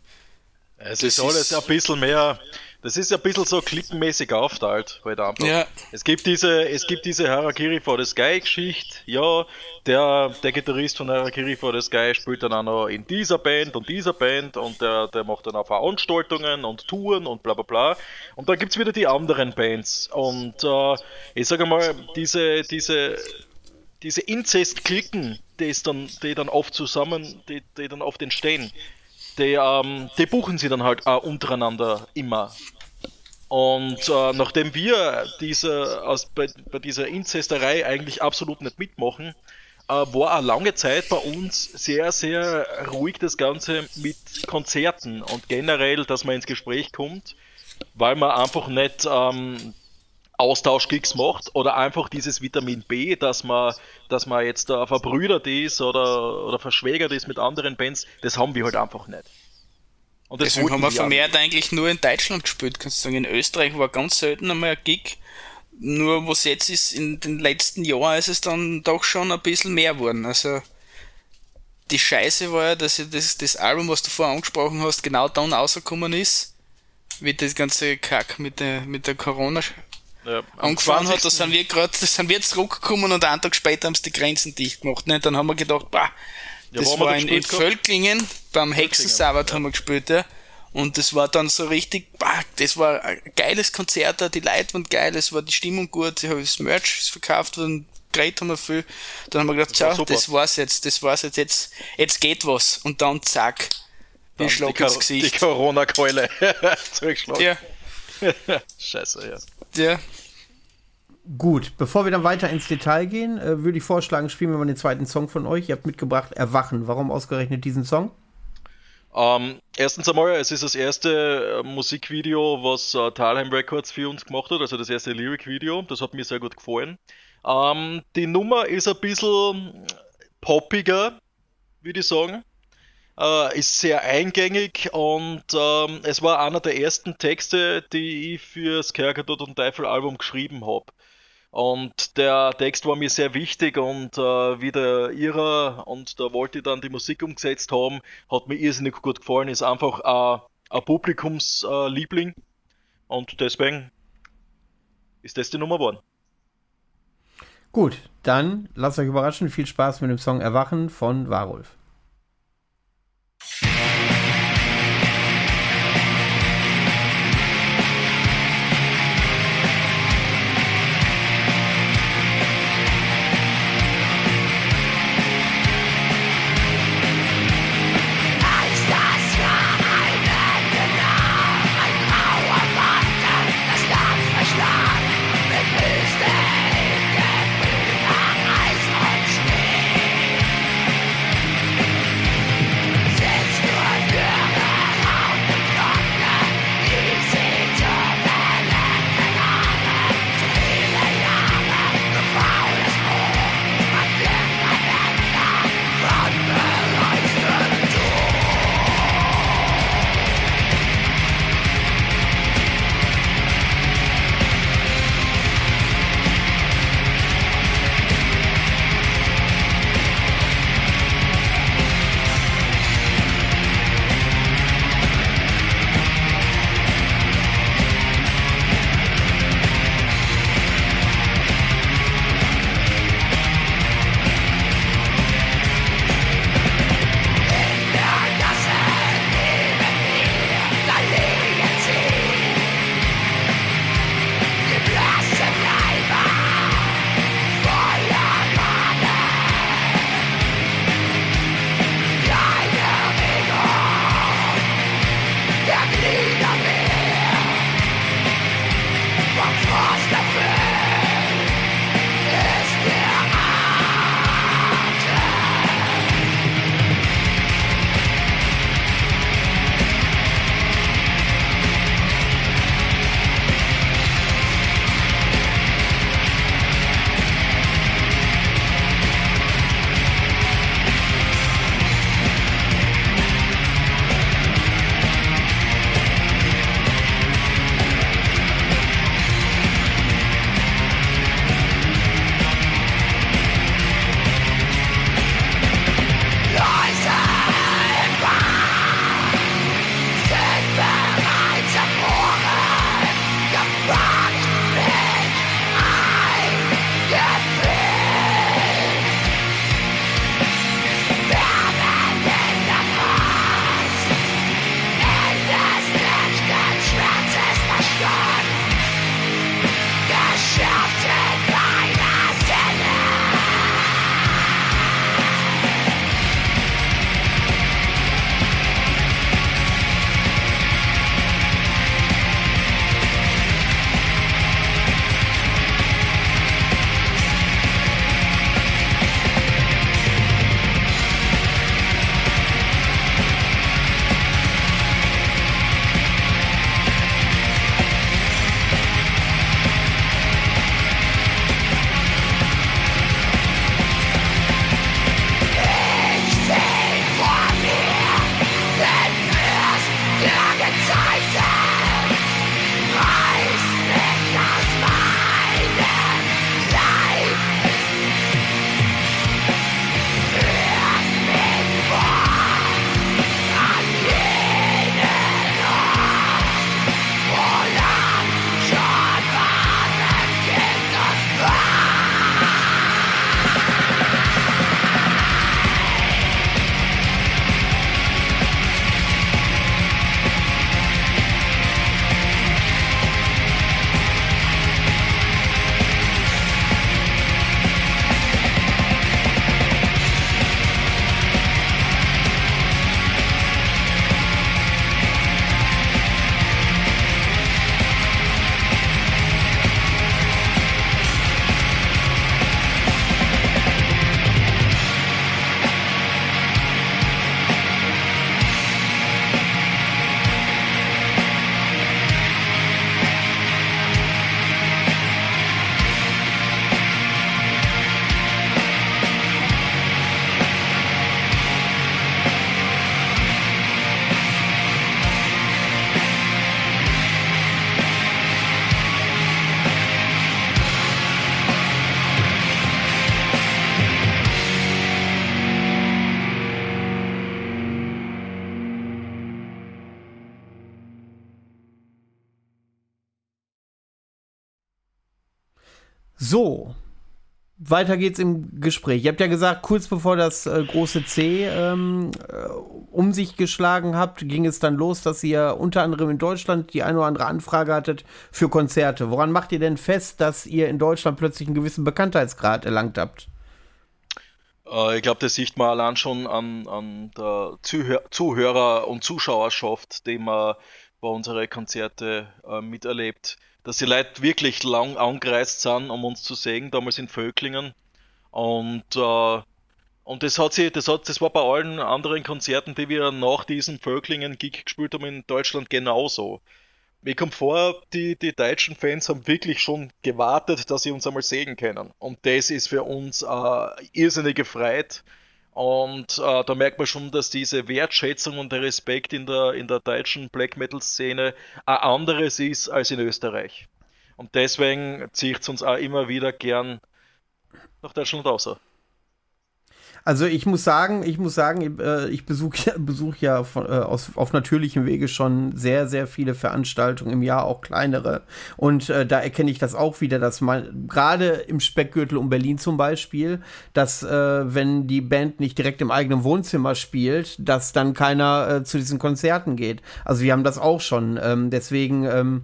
Es das ist alles ein bisschen mehr, das ist ein bisschen so klippenmäßig aufteilt, halt einfach. Ja. Es gibt diese, es gibt diese Harakiri for the Sky Geschichte, ja, der, der Gitarrist von Harakiri for the Sky spielt dann auch noch in dieser Band und dieser Band und der, der macht dann auch Veranstaltungen und Touren und bla bla bla. Und dann gibt's wieder die anderen Bands und äh, ich sage mal, diese, diese, diese Inzest-Klicken, die, dann, die dann oft zusammen, die, die dann oft entstehen, die, ähm, die buchen sie dann halt auch untereinander immer. Und äh, nachdem wir diese, aus, bei, bei, dieser Inzesterei eigentlich absolut nicht mitmachen, äh, war auch lange Zeit bei uns sehr, sehr ruhig das Ganze mit Konzerten und generell, dass man ins Gespräch kommt, weil man einfach nicht ähm, Austauschgigs macht oder einfach dieses Vitamin B, dass man, dass man jetzt da verbrüdert ist oder, oder verschwägert ist mit anderen Bands, das haben wir halt einfach nicht. Und Deswegen haben wir vermehrt eigentlich nur in Deutschland gespielt, kannst du sagen. In Österreich war ganz selten einmal ein Gig. Nur was jetzt ist, in den letzten Jahren ist es dann doch schon ein bisschen mehr geworden. Also die Scheiße war ja, dass das, das Album, was du vorher angesprochen hast, genau dann rausgekommen ist, wie das ganze Kack mit der, mit der Corona ja, angefangen hat, da sind wir gerade, da sind wir zurückgekommen und einen Tag später haben sie die Grenzen dicht gemacht. Ne? Dann haben wir gedacht, bah, das ja, war in, in Völklingen, beim Hexensabbat ja. haben wir gespielt, ja. Und das war dann so richtig, bah, das war ein geiles Konzert, die Leute waren geil, es war die Stimmung gut, ich habe das Merch verkauft worden, geredet haben wir viel. Dann haben wir gedacht, das, war das war's jetzt, das war's jetzt, jetzt, jetzt geht was. Und dann zack, den Schlag ins Gesicht. Die Corona-Keule zurückgeschlagen. Ja. Scheiße, ja. Ja. Gut, bevor wir dann weiter ins Detail gehen, äh, würde ich vorschlagen, spielen wir mal den zweiten Song von euch. Ihr habt mitgebracht Erwachen. Warum ausgerechnet diesen Song? Ähm, erstens einmal, es ist das erste äh, Musikvideo, was äh, Talheim Records für uns gemacht hat, also das erste Lyric-Video. Das hat mir sehr gut gefallen. Ähm, die Nummer ist ein bisschen poppiger, würde ich sagen. Äh, ist sehr eingängig und ähm, es war einer der ersten Texte, die ich für das Kerkertod und Teufel Album geschrieben habe. Und der Text war mir sehr wichtig und äh, wie der ihrer und da wollte ich dann die Musik umgesetzt haben, hat mir irrsinnig gut gefallen, ist einfach äh, ein Publikumsliebling und deswegen ist das die Nummer geworden. Gut, dann lasst euch überraschen. Viel Spaß mit dem Song Erwachen von Warulf. So, weiter geht's im Gespräch. Ihr habt ja gesagt, kurz bevor das äh, große C ähm, äh, um sich geschlagen habt, ging es dann los, dass ihr unter anderem in Deutschland die eine oder andere Anfrage hattet für Konzerte. Woran macht ihr denn fest, dass ihr in Deutschland plötzlich einen gewissen Bekanntheitsgrad erlangt habt? Äh, ich glaube, das sieht man allein schon an, an der Zuhör Zuhörer- und Zuschauerschaft, die man bei unseren Konzerten äh, miterlebt dass die Leute wirklich lang angereist sind, um uns zu sehen, damals in Völklingen. Und, äh, und das hat sie, das hat, das war bei allen anderen Konzerten, die wir nach diesem Völklingen-Gig gespielt haben in Deutschland genauso. Mir kommt vor, die, die deutschen Fans haben wirklich schon gewartet, dass sie uns einmal sehen können. Und das ist für uns äh, irrsinnige Freude. Und äh, da merkt man schon, dass diese Wertschätzung und der Respekt in der, in der deutschen Black Metal-Szene ein anderes ist als in Österreich. Und deswegen zieht es uns auch immer wieder gern nach Deutschland raus. Also ich muss sagen, ich muss sagen, äh, ich besuche besuch ja von, äh, aus, auf natürlichem Wege schon sehr, sehr viele Veranstaltungen im Jahr, auch kleinere. Und äh, da erkenne ich das auch wieder, dass man gerade im Speckgürtel um Berlin zum Beispiel, dass äh, wenn die Band nicht direkt im eigenen Wohnzimmer spielt, dass dann keiner äh, zu diesen Konzerten geht. Also wir haben das auch schon. Ähm, deswegen ähm,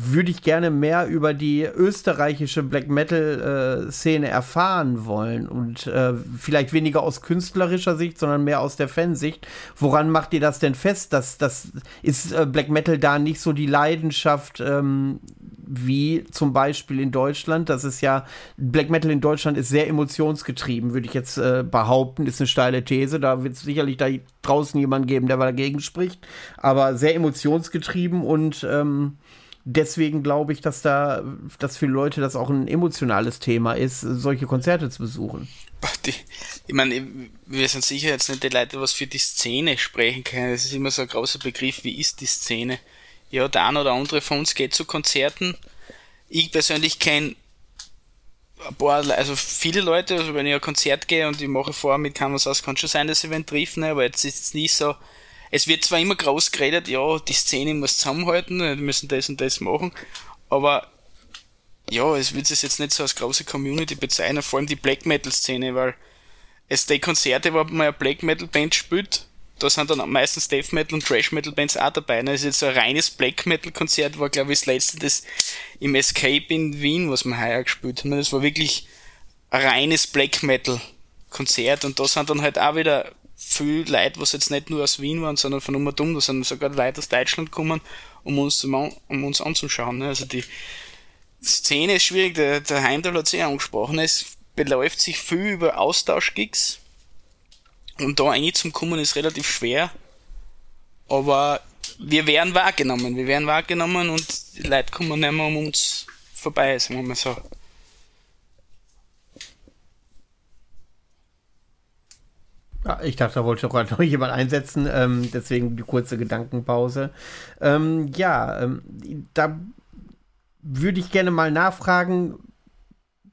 würde ich gerne mehr über die österreichische Black Metal äh, erfahren wollen und äh, vielleicht weniger aus künstlerischer Sicht, sondern mehr aus der Fansicht. Woran macht ihr das denn fest? Dass das ist äh, Black Metal da nicht so die Leidenschaft ähm, wie zum Beispiel in Deutschland? Das ist ja Black Metal in Deutschland ist sehr emotionsgetrieben, würde ich jetzt äh, behaupten. Ist eine steile These. Da wird es sicherlich da draußen jemanden geben, der dagegen spricht, aber sehr emotionsgetrieben und ähm, deswegen glaube ich, dass da, dass für Leute das auch ein emotionales Thema ist, solche Konzerte zu besuchen. Die, ich meine, wir sind sicher jetzt nicht die Leute, was für die Szene sprechen können. Das ist immer so ein großer Begriff, wie ist die Szene? Ja, der eine oder andere von uns geht zu Konzerten. Ich persönlich kenne ein paar, also viele Leute, also wenn ich ein Konzert gehe und ich mache vor mit Canvas aus, kann schon sein, dass ich wen treffe, aber jetzt ist es nicht so, es wird zwar immer groß geredet, ja, die Szene muss zusammenhalten, wir müssen das und das machen, aber ja, es wird es jetzt nicht so als große Community bezeichnen, vor allem die Black Metal Szene, weil es die Konzerte, wo man eine Black Metal Band spielt, da sind dann meistens Death Metal und Thrash Metal Bands auch dabei. Das ist jetzt so ein reines Black Metal Konzert, war glaube ich das letzte das im Escape in Wien, was wir heuer gespielt haben. Das war wirklich ein reines Black Metal Konzert und da sind dann halt auch wieder viel Leute, was jetzt nicht nur aus Wien waren, sondern von um da sind sogar Leute aus Deutschland gekommen, um uns, um uns anzuschauen. Ne? Also die Szene ist schwierig, der, der Heimdall hat sich angesprochen, es beläuft sich viel über Austauschgigs und da eigentlich zum Kommen ist relativ schwer, aber wir werden wahrgenommen, wir werden wahrgenommen und die Leute kommen nicht mehr um uns vorbei, sagen wir mal so. Ich dachte, da wollte gerade noch jemand einsetzen, ähm, deswegen die kurze Gedankenpause. Ähm, ja, ähm, da würde ich gerne mal nachfragen,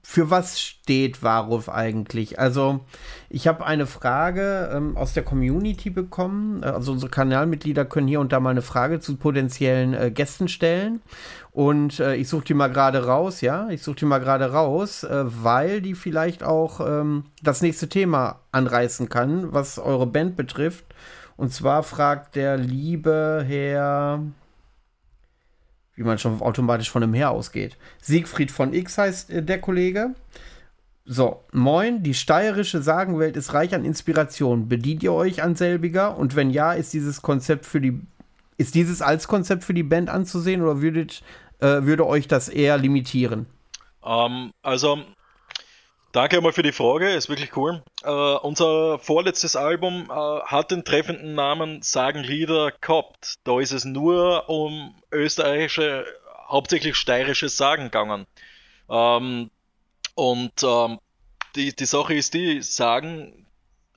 für was steht Waruf eigentlich? Also, ich habe eine Frage ähm, aus der Community bekommen. Also, unsere Kanalmitglieder können hier und da mal eine Frage zu potenziellen äh, Gästen stellen. Und äh, ich suche die mal gerade raus, ja. Ich suche die mal gerade raus, äh, weil die vielleicht auch ähm, das nächste Thema anreißen kann, was eure Band betrifft. Und zwar fragt der liebe Herr, wie man schon automatisch von einem Herr ausgeht. Siegfried von X heißt äh, der Kollege. So, moin, die steirische Sagenwelt ist reich an Inspiration. Bedient ihr euch an selbiger? Und wenn ja, ist dieses Konzept für die ist dieses als Konzept für die Band anzusehen oder würdet äh, würde euch das eher limitieren? Ähm, also, danke einmal für die Frage, ist wirklich cool. Äh, unser vorletztes Album äh, hat den treffenden Namen Sagenlieder gehabt. Da ist es nur um österreichische, hauptsächlich steirische Sagen gegangen. Ähm, und ähm, die, die Sache ist die, Sagen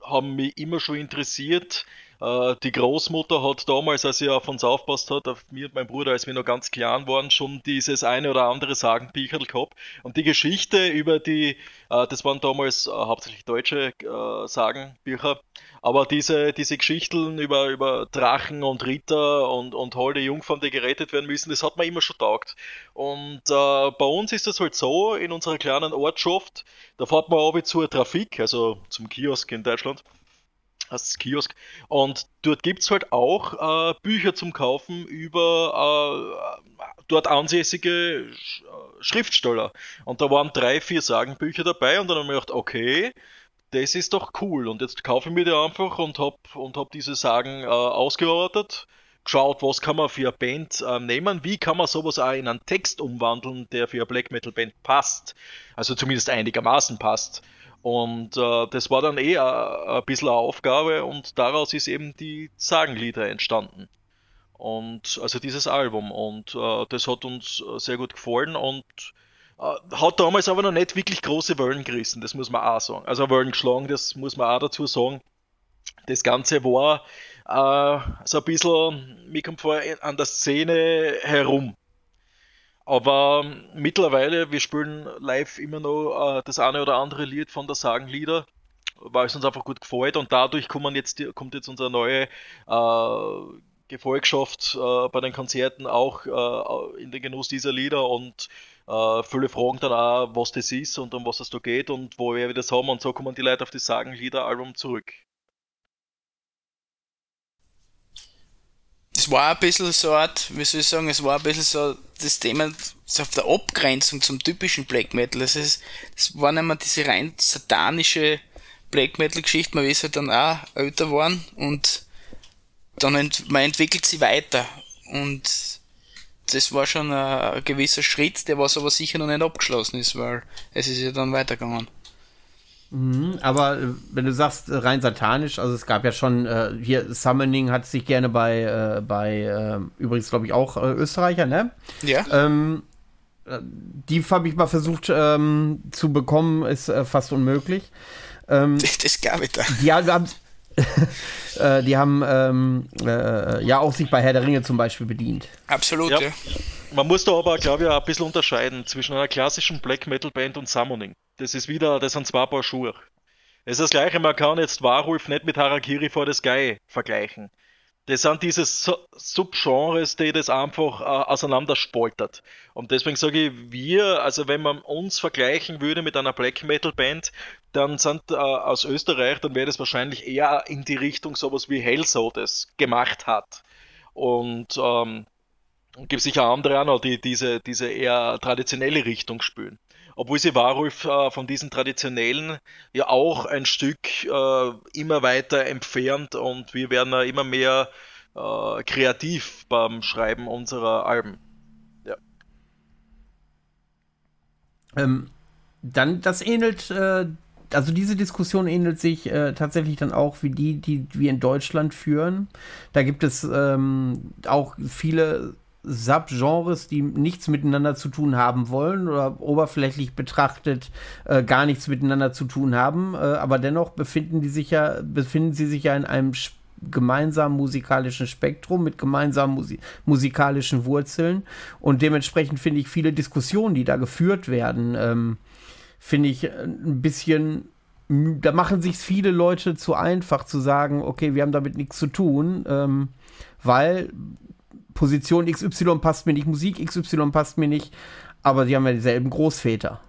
haben mich immer schon interessiert, Äh, die Großmutter hat damals, als sie auf uns aufpasst hat, auf mir und mein Bruder, als wir noch ganz klein waren, schon dieses eine oder andere Sagenbücherl gehabt. Und die Geschichte über die, äh, das waren damals äh, hauptsächlich deutsche Sagenbücher, aber diese, diese Geschichten über, über Drachen und Ritter und, und holde Jungfrauen, die gerettet werden müssen, das hat man immer schon taugt. Und äh, bei uns ist das halt so, in unserer kleinen Ortschaft, da fährt man ab zur Trafik, also zum Kiosk in Deutschland heißt Kiosk. Und dort gibt es halt auch äh, Bücher zum Kaufen über äh, dort ansässige Sch äh, Schriftsteller. Und da waren drei, vier Sagenbücher dabei und dann habe ich mir gedacht, okay, das ist doch cool. Und jetzt kaufe ich mir die einfach und habe und hab diese Sagen äh, ausgearbeitet, geschaut, was kann man für eine Band äh, nehmen, wie kann man sowas auch in einen Text umwandeln, der für eine Black Metal Band passt. Also zumindest einigermaßen passt. Und äh, das war dann eh ein bisschen eine Aufgabe und daraus ist eben die Sagenlieder entstanden. Und also dieses Album. Und äh, das hat uns äh, sehr gut gefallen und äh, hat damals aber noch nicht wirklich große Wellen gerissen, das muss man auch sagen. Also Wellen geschlagen, das muss man auch dazu sagen. Das Ganze war äh, so ein bisschen, mir kommt vor, an der Szene herum. Aber mittlerweile, wir spielen live immer noch äh, das eine oder andere Lied von der Sagenlieder, weil es uns einfach gut gefällt. Und dadurch kommen jetzt, kommt jetzt unsere neue äh, Gefolgschaft äh, bei den Konzerten auch äh, in den Genuss dieser Lieder. Und äh, viele fragen dann auch, was das ist und um was es da geht und wo wir das haben. Und so kommen die Leute auf das Sagenlieder-Album zurück. Es war ein bisschen so Art, wie soll ich sagen, es war ein bisschen so das Thema so auf der Abgrenzung zum typischen Black Metal. Das, ist, war nicht mehr diese rein satanische Black Metal Geschichte, man ist halt dann auch älter geworden und dann ent, man entwickelt sie weiter und das war schon ein gewisser Schritt, der was aber sicher noch nicht abgeschlossen ist, weil es ist ja dann weitergegangen. Mhm, aber äh, wenn du sagst äh, rein satanisch, also es gab ja schon äh, hier Summoning hat sich gerne bei äh, bei äh, übrigens glaube ich auch äh, Österreicher, ne? Ja. Ähm, die habe ich mal versucht ähm, zu bekommen, ist fast unmöglich. Ähm, das gab es da. Ja, wir haben die haben ähm, äh, ja auch sich bei Herr der Ringe zum Beispiel bedient. Absolut, ja. ja. Man muss da aber, glaube ich, ein bisschen unterscheiden zwischen einer klassischen Black Metal Band und Summoning. Das ist wieder, das sind zwei Paar Schuhe. Es ist das gleiche, man kann jetzt Warwolf nicht mit Harakiri for the Sky vergleichen. Das sind diese Subgenres, die das einfach äh, auseinanderspoltert. Und deswegen sage ich, wir, also wenn man uns vergleichen würde mit einer Black Metal Band, dann sind äh, aus Österreich, dann wäre das wahrscheinlich eher in die Richtung sowas wie Hellso das gemacht hat. Und ähm, gibt sicher andere auch noch, die diese, diese eher traditionelle Richtung spüren obwohl sie Warulf äh, von diesen traditionellen ja auch ein Stück äh, immer weiter entfernt und wir werden äh, immer mehr äh, kreativ beim Schreiben unserer Alben. Ja. Ähm, dann, das ähnelt äh, also diese Diskussion ähnelt sich äh, tatsächlich dann auch wie die, die wir in Deutschland führen. Da gibt es ähm, auch viele Subgenres, die nichts miteinander zu tun haben wollen oder oberflächlich betrachtet äh, gar nichts miteinander zu tun haben, äh, aber dennoch befinden die sich ja, befinden sie sich ja in einem gemeinsamen musikalischen Spektrum mit gemeinsamen Musi musikalischen Wurzeln. Und dementsprechend finde ich viele Diskussionen, die da geführt werden, ähm, finde ich äh, ein bisschen da machen sich viele Leute zu einfach zu sagen, okay, wir haben damit nichts zu tun, ähm, weil Position XY passt mir nicht, Musik XY passt mir nicht, aber die haben ja dieselben Großväter.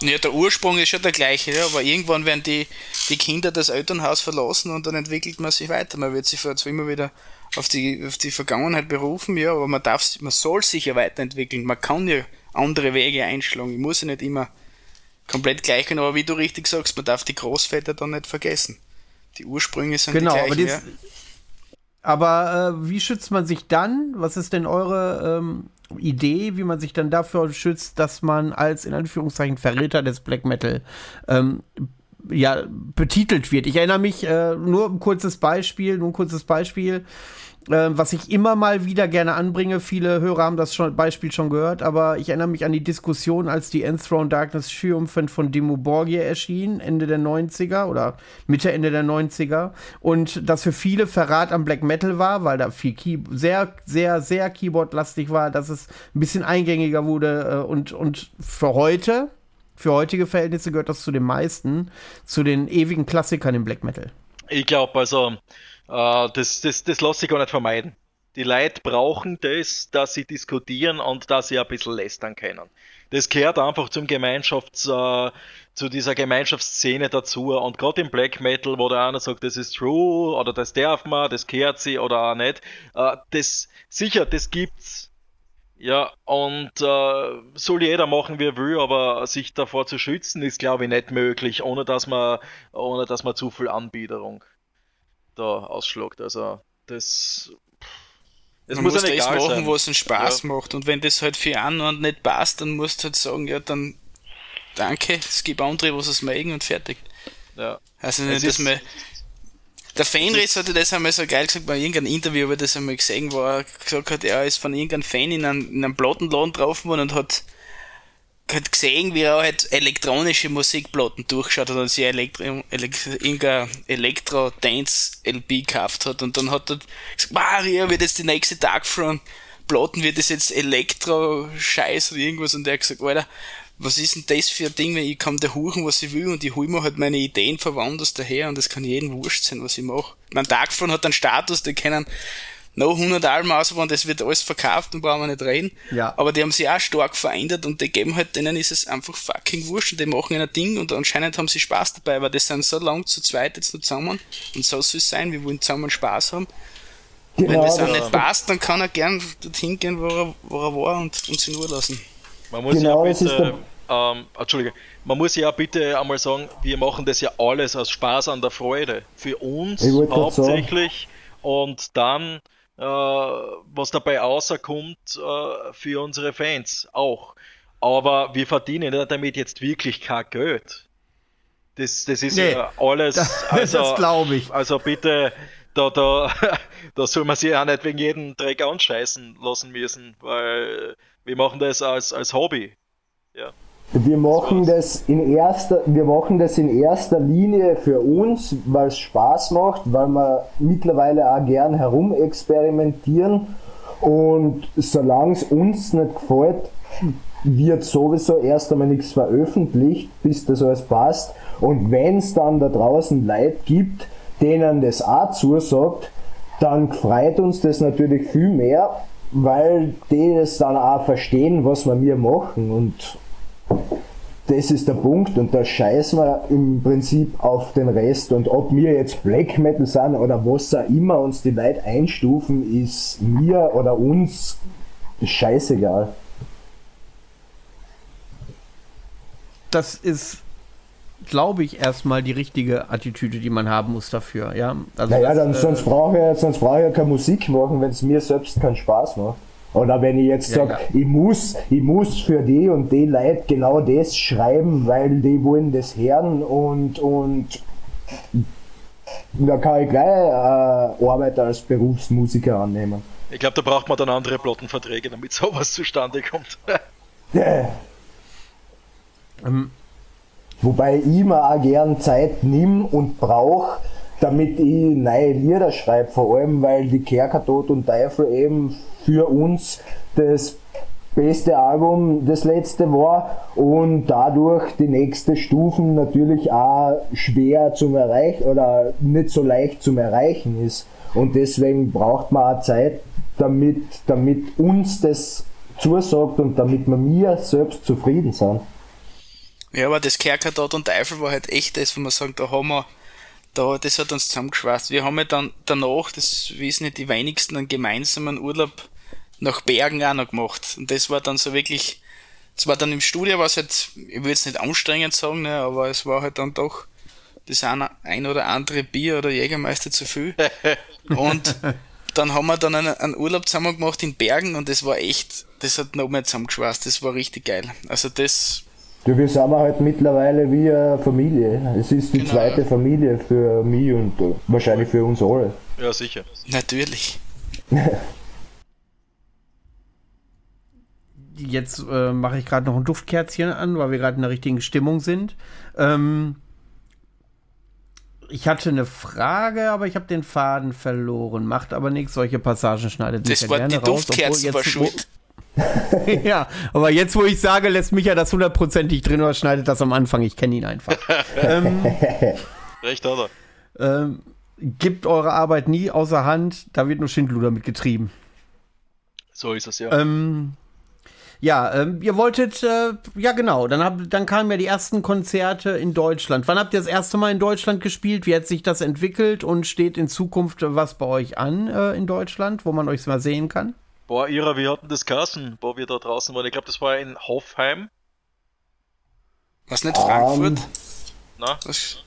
Ja, der Ursprung ist ja der gleiche, ja, aber irgendwann werden die, die Kinder das Elternhaus verlassen und dann entwickelt man sich weiter. Man wird sich zwar immer wieder auf die, auf die Vergangenheit berufen, ja, aber man darf, man soll sich ja weiterentwickeln. Man kann ja andere Wege einschlagen. Ich muss ja nicht immer komplett gleich gehen, aber wie du richtig sagst, man darf die Großväter dann nicht vergessen. Die Ursprünge sind genau, die gleichen. Aber das, ja. Aber äh, wie schützt man sich dann? Was ist denn eure ähm, Idee, wie man sich dann dafür schützt, dass man als in Anführungszeichen Verräter des Black Metal ähm, ja, betitelt wird. Ich erinnere mich, äh, nur ein kurzes Beispiel, nur ein kurzes Beispiel, äh, was ich immer mal wieder gerne anbringe. Viele Hörer haben das schon, Beispiel schon gehört, aber ich erinnere mich an die Diskussion, als die Enthroned Darkness Triumphant von Demo Borgia erschien, Ende der 90er oder Mitte, Ende der 90er. Und das für viele Verrat am Black Metal war, weil da viel Key sehr, sehr, sehr Keyboard-lastig war, dass es ein bisschen eingängiger wurde äh, und, und für heute, für heutige Verhältnisse gehört das zu den meisten, zu den ewigen Klassikern im Black Metal. Ich glaube, also, äh, das, das, das lässt sich gar nicht vermeiden. Die Leute brauchen das, dass sie diskutieren und dass sie ein bisschen lästern können. Das gehört einfach zum Gemeinschafts, äh, zu dieser Gemeinschaftsszene dazu. Und gerade im Black Metal, wo der einer sagt, das ist true oder das darf man, das kehrt sie oder auch nicht, äh, das sicher, das gibt's. Ja, und äh, soll jeder machen, wie er will, aber sich davor zu schützen, ist, glaube ich, nicht möglich, ohne dass man, ohne dass man zu viel Anbiederung da ausschlagt. Also, das. Es muss muss das machen, sein. was einen Spaß ja. macht. Und wenn das halt für einen nicht passt, dann musst du halt sagen, ja, dann danke, es gibt andere, was es mögen und fertig. Ja. Also nicht, dass man der Fanriss hatte das einmal so geil gesagt bei irgendeinem Interview, wo das einmal gesehen, wo er gesagt hat, er ist von irgendeinem Fan in einem, in einem Plattenladen drauf worden und hat, hat gesehen, wie er halt elektronische Musikplatten durchschaut hat und sich Elektro, irgendein Elektro-Dance-LP gekauft hat. Und dann hat er gesagt, Maria, wird jetzt die nächste Tag von Platten, wird das jetzt Elektro-Scheiß oder irgendwas. Und er hat gesagt, Alter, was ist denn das für ein Ding, wenn ich kann da huchen, was ich will und ich hole mir halt meine Ideen von woanders daher und es kann jedem wurscht sein, was ich mache. Mein Tagfront hat einen Status, die können noch 100 Alben ausbauen, das wird alles verkauft und brauchen wir nicht reden. Ja. Aber die haben sich auch stark verändert und die geben halt, denen ist es einfach fucking wurscht und die machen ein Ding und anscheinend haben sie Spaß dabei, weil die sind so lang zu zweit jetzt noch zusammen und so soll es sein, wir wollen zusammen Spaß haben. Genau, Wenn das auch nicht passt, dann kann er gern dorthin gehen, wo er, wo er war und uns in Ruhe lassen. Man muss genau, ja bitte, ähm, Entschuldige, man muss ja bitte einmal sagen, wir machen das ja alles aus Spaß an der Freude. Für uns hauptsächlich und dann, was dabei rauskommt, äh, für unsere Fans auch. Aber wir verdienen damit jetzt wirklich kein Geld. Das, das ist nee, alles. Das, also, das glaube ich. Also bitte, da, da, da soll man sich auch nicht wegen jedem Dreck anscheißen lassen müssen, weil wir machen das als, als Hobby. Ja. Wir machen das in erster, wir machen das in erster Linie für uns, weil es Spaß macht, weil wir mittlerweile auch gern herumexperimentieren und solange es uns nicht gefällt, wird sowieso erst einmal nichts veröffentlicht, bis das alles passt. Und wenn es dann da draußen Leute gibt, denen das auch zusagt, dann freut uns das natürlich viel mehr, weil die das dann auch verstehen, was wir mir machen. Und das ist der Punkt und da scheißen wir im Prinzip auf den Rest und ob wir jetzt Black Metal sind oder was auch immer uns die Leute einstufen, ist mir oder uns scheißegal. Das ist, glaube ich, erstmal die richtige Attitüde, die man haben muss dafür. Ja? Also naja, das, dann, äh, sonst brauche ich, sonst brauch ich ja keine Musik machen, wenn es mir selbst keinen Spaß macht. Oder wenn ich jetzt ja, sage, ja. ich, muss, ich muss für die und die Leute genau das schreiben, weil die wollen das hören und, und da kann ich gleich äh, Arbeit als Berufsmusiker annehmen. Ich glaube, da braucht man dann andere Plattenverträge, damit sowas zustande kommt. ja. ähm. Wobei ich mir auch gern Zeit nimm und brauche, damit ich neue Lieder schreibe, vor allem weil die Kerker Tod und Teufel eben für uns das beste Album das letzte war und dadurch die nächste Stufen natürlich auch schwer zum Erreichen oder nicht so leicht zum Erreichen ist. Und deswegen braucht man auch Zeit, damit, damit uns das zusagt und damit wir mir selbst zufrieden sind. Ja, aber das Kerker dort und Teufel war halt echt das, wo man sagt, da haben wir, da, das hat uns zusammengeschweißt. Wir haben ja dann danach, das wissen nicht die wenigsten, einen gemeinsamen Urlaub nach Bergen auch noch gemacht. Und das war dann so wirklich, es war dann im Studio, was halt, ich will jetzt nicht anstrengend sagen, ne, aber es war halt dann doch das eine, ein oder andere Bier oder Jägermeister zu viel. Und dann haben wir dann einen, einen, Urlaub zusammen gemacht in Bergen und das war echt, das hat noch mehr zusammengeschweißt, das war richtig geil. Also das, Du, wir sind halt mittlerweile wie eine Familie. Es ist die Genau. zweite Familie für mich und äh, wahrscheinlich für uns alle. Ja, sicher. Natürlich. Jetzt äh, mache ich gerade noch ein Duftkerzchen an, weil wir gerade in der richtigen Stimmung sind. Ähm, ich hatte eine Frage, aber ich habe den Faden verloren. Macht aber nichts. Solche Passagen schneidet mich Das ja war gerne die raus. obwohl jetzt, war schuld. ja, aber jetzt, wo ich sage, lässt mich ja das hundertprozentig drin oder schneidet das am Anfang. Ich kenne ihn einfach. ähm, Recht hat er. ähm, gibt eure Arbeit nie außer Hand. Da wird nur Schindluder mitgetrieben. So ist es ja. Ähm, ja, ähm, ihr wolltet, äh, ja genau, dann, hab, dann kamen ja die ersten Konzerte in Deutschland. Wann habt ihr das erste Mal in Deutschland gespielt? Wie hat sich das entwickelt und steht in Zukunft was bei euch an äh, in Deutschland, wo man euch mal sehen kann? Boah, Ira, wie hatten das Kassen, wo wir da draußen waren? Ich glaube, das war in Hoffheim. Was nicht Frankfurt? Na? Was?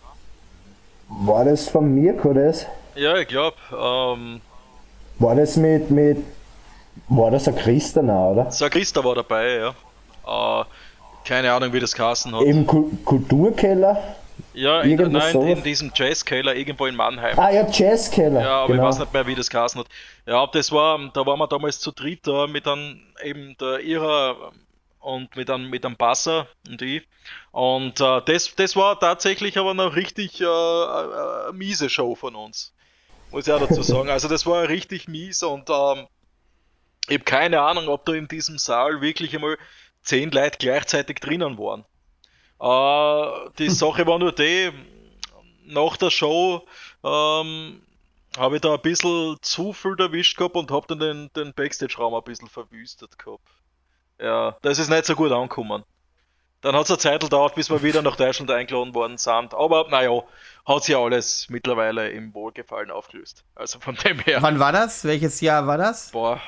War das von Mirko das? Ja, ich glaube. Ähm, War das mit, mit war das ein Christen auch, oder? Sir Christa war dabei, ja. Äh, keine Ahnung, wie das Kassen hat. Im Ku- Kulturkeller? Ja, in, nein, in, sowas? in diesem Jazzkeller irgendwo in Mannheim. Ah ja, Jazzkeller. Ja, aber genau. ich weiß nicht mehr, wie das Kassen hat. Ja, das war, da waren wir damals zu dritt da mit einem, eben der Ira und mit einem, mit einem Basser und ich. Und äh, das, das war tatsächlich aber noch richtig äh, äh, eine miese Show von uns. Muss ich auch dazu sagen. Also das war richtig mies und ähm, ich habe keine Ahnung, ob da in diesem Saal wirklich einmal zehn Leute gleichzeitig drinnen waren. Äh, die Sache war nur die, nach der Show ähm, habe ich da ein bisschen zu viel erwischt gehabt und habe dann den, den Backstage-Raum ein bisschen verwüstet gehabt. Ja, das ist nicht so gut angekommen. Dann hat es eine Zeit gedauert, bis wir wieder nach Deutschland eingeladen worden sind. Aber naja, hat sich ja alles mittlerweile im Wohlgefallen aufgelöst. Also von dem her, Wann war das? Welches Jahr war das? boah,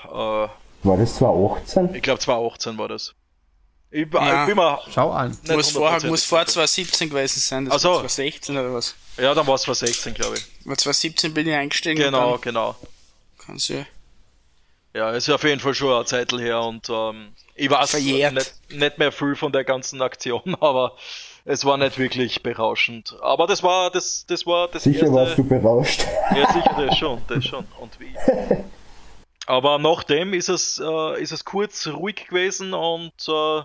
War das 2018? äh, ich glaube 2018 war das. Ich, Ja. ich bin mir Schau an. Muss vor, 100% muss vor sicher. 2017 gewesen sein, das Ach so. war 2016 oder was? Ja, dann war es 2016, glaube ich. War 2017 bin ich eingestiegen. Genau, genau. dann Kann's ja. Ja, ist ja auf jeden Fall schon eine Zeit her und ähm, ich weiß nicht, nicht mehr viel von der ganzen Aktion, aber es war nicht wirklich berauschend. Aber das war das, das war das Sicher erste. warst du berauscht. Ja, sicher, das schon, das schon. Und wie. Aber nachdem ist es, äh, ist es kurz ruhig gewesen und äh,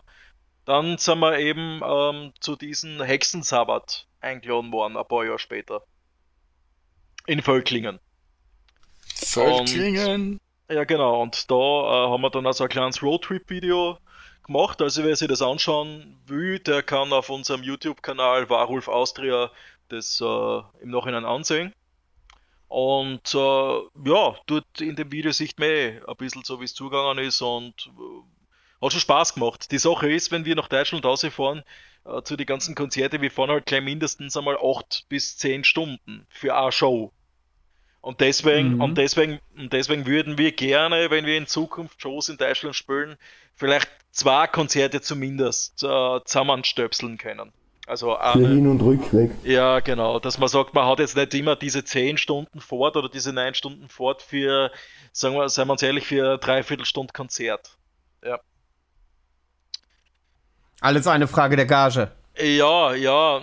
dann sind wir eben ähm, zu diesem Hexensabbat eingeladen worden, ein paar Jahre später. In Völklingen. Völklingen. Ja, genau. Und da äh, haben wir dann also ein kleines Roadtrip-Video gemacht. Also wer sich das anschauen will, der kann auf unserem YouTube-Kanal Warulf Austria das äh, im Nachhinein ansehen. Und äh, ja, dort in dem Video sieht man eh ein bisschen so, wie es zugegangen ist und äh, hat schon Spaß gemacht. Die Sache ist, wenn wir nach Deutschland rausfahren, äh, zu den ganzen Konzerte, wir fahren halt gleich mindestens einmal 8 bis 10 Stunden für eine Show. Und deswegen, Mhm. und deswegen, und deswegen würden wir gerne, wenn wir in Zukunft Shows in Deutschland spielen, vielleicht zwei Konzerte zumindest äh, zusammenstöpseln können. Also Für eine, Hin- und Rückweg. ja, genau, dass man sagt, man hat jetzt nicht immer diese 10 Stunden Fahrt oder diese 9 Stunden Fahrt für, sagen wir, seien wir uns ehrlich, für Dreiviertelstunde Konzert. Ja. Alles eine Frage der Gage. Ja, ja.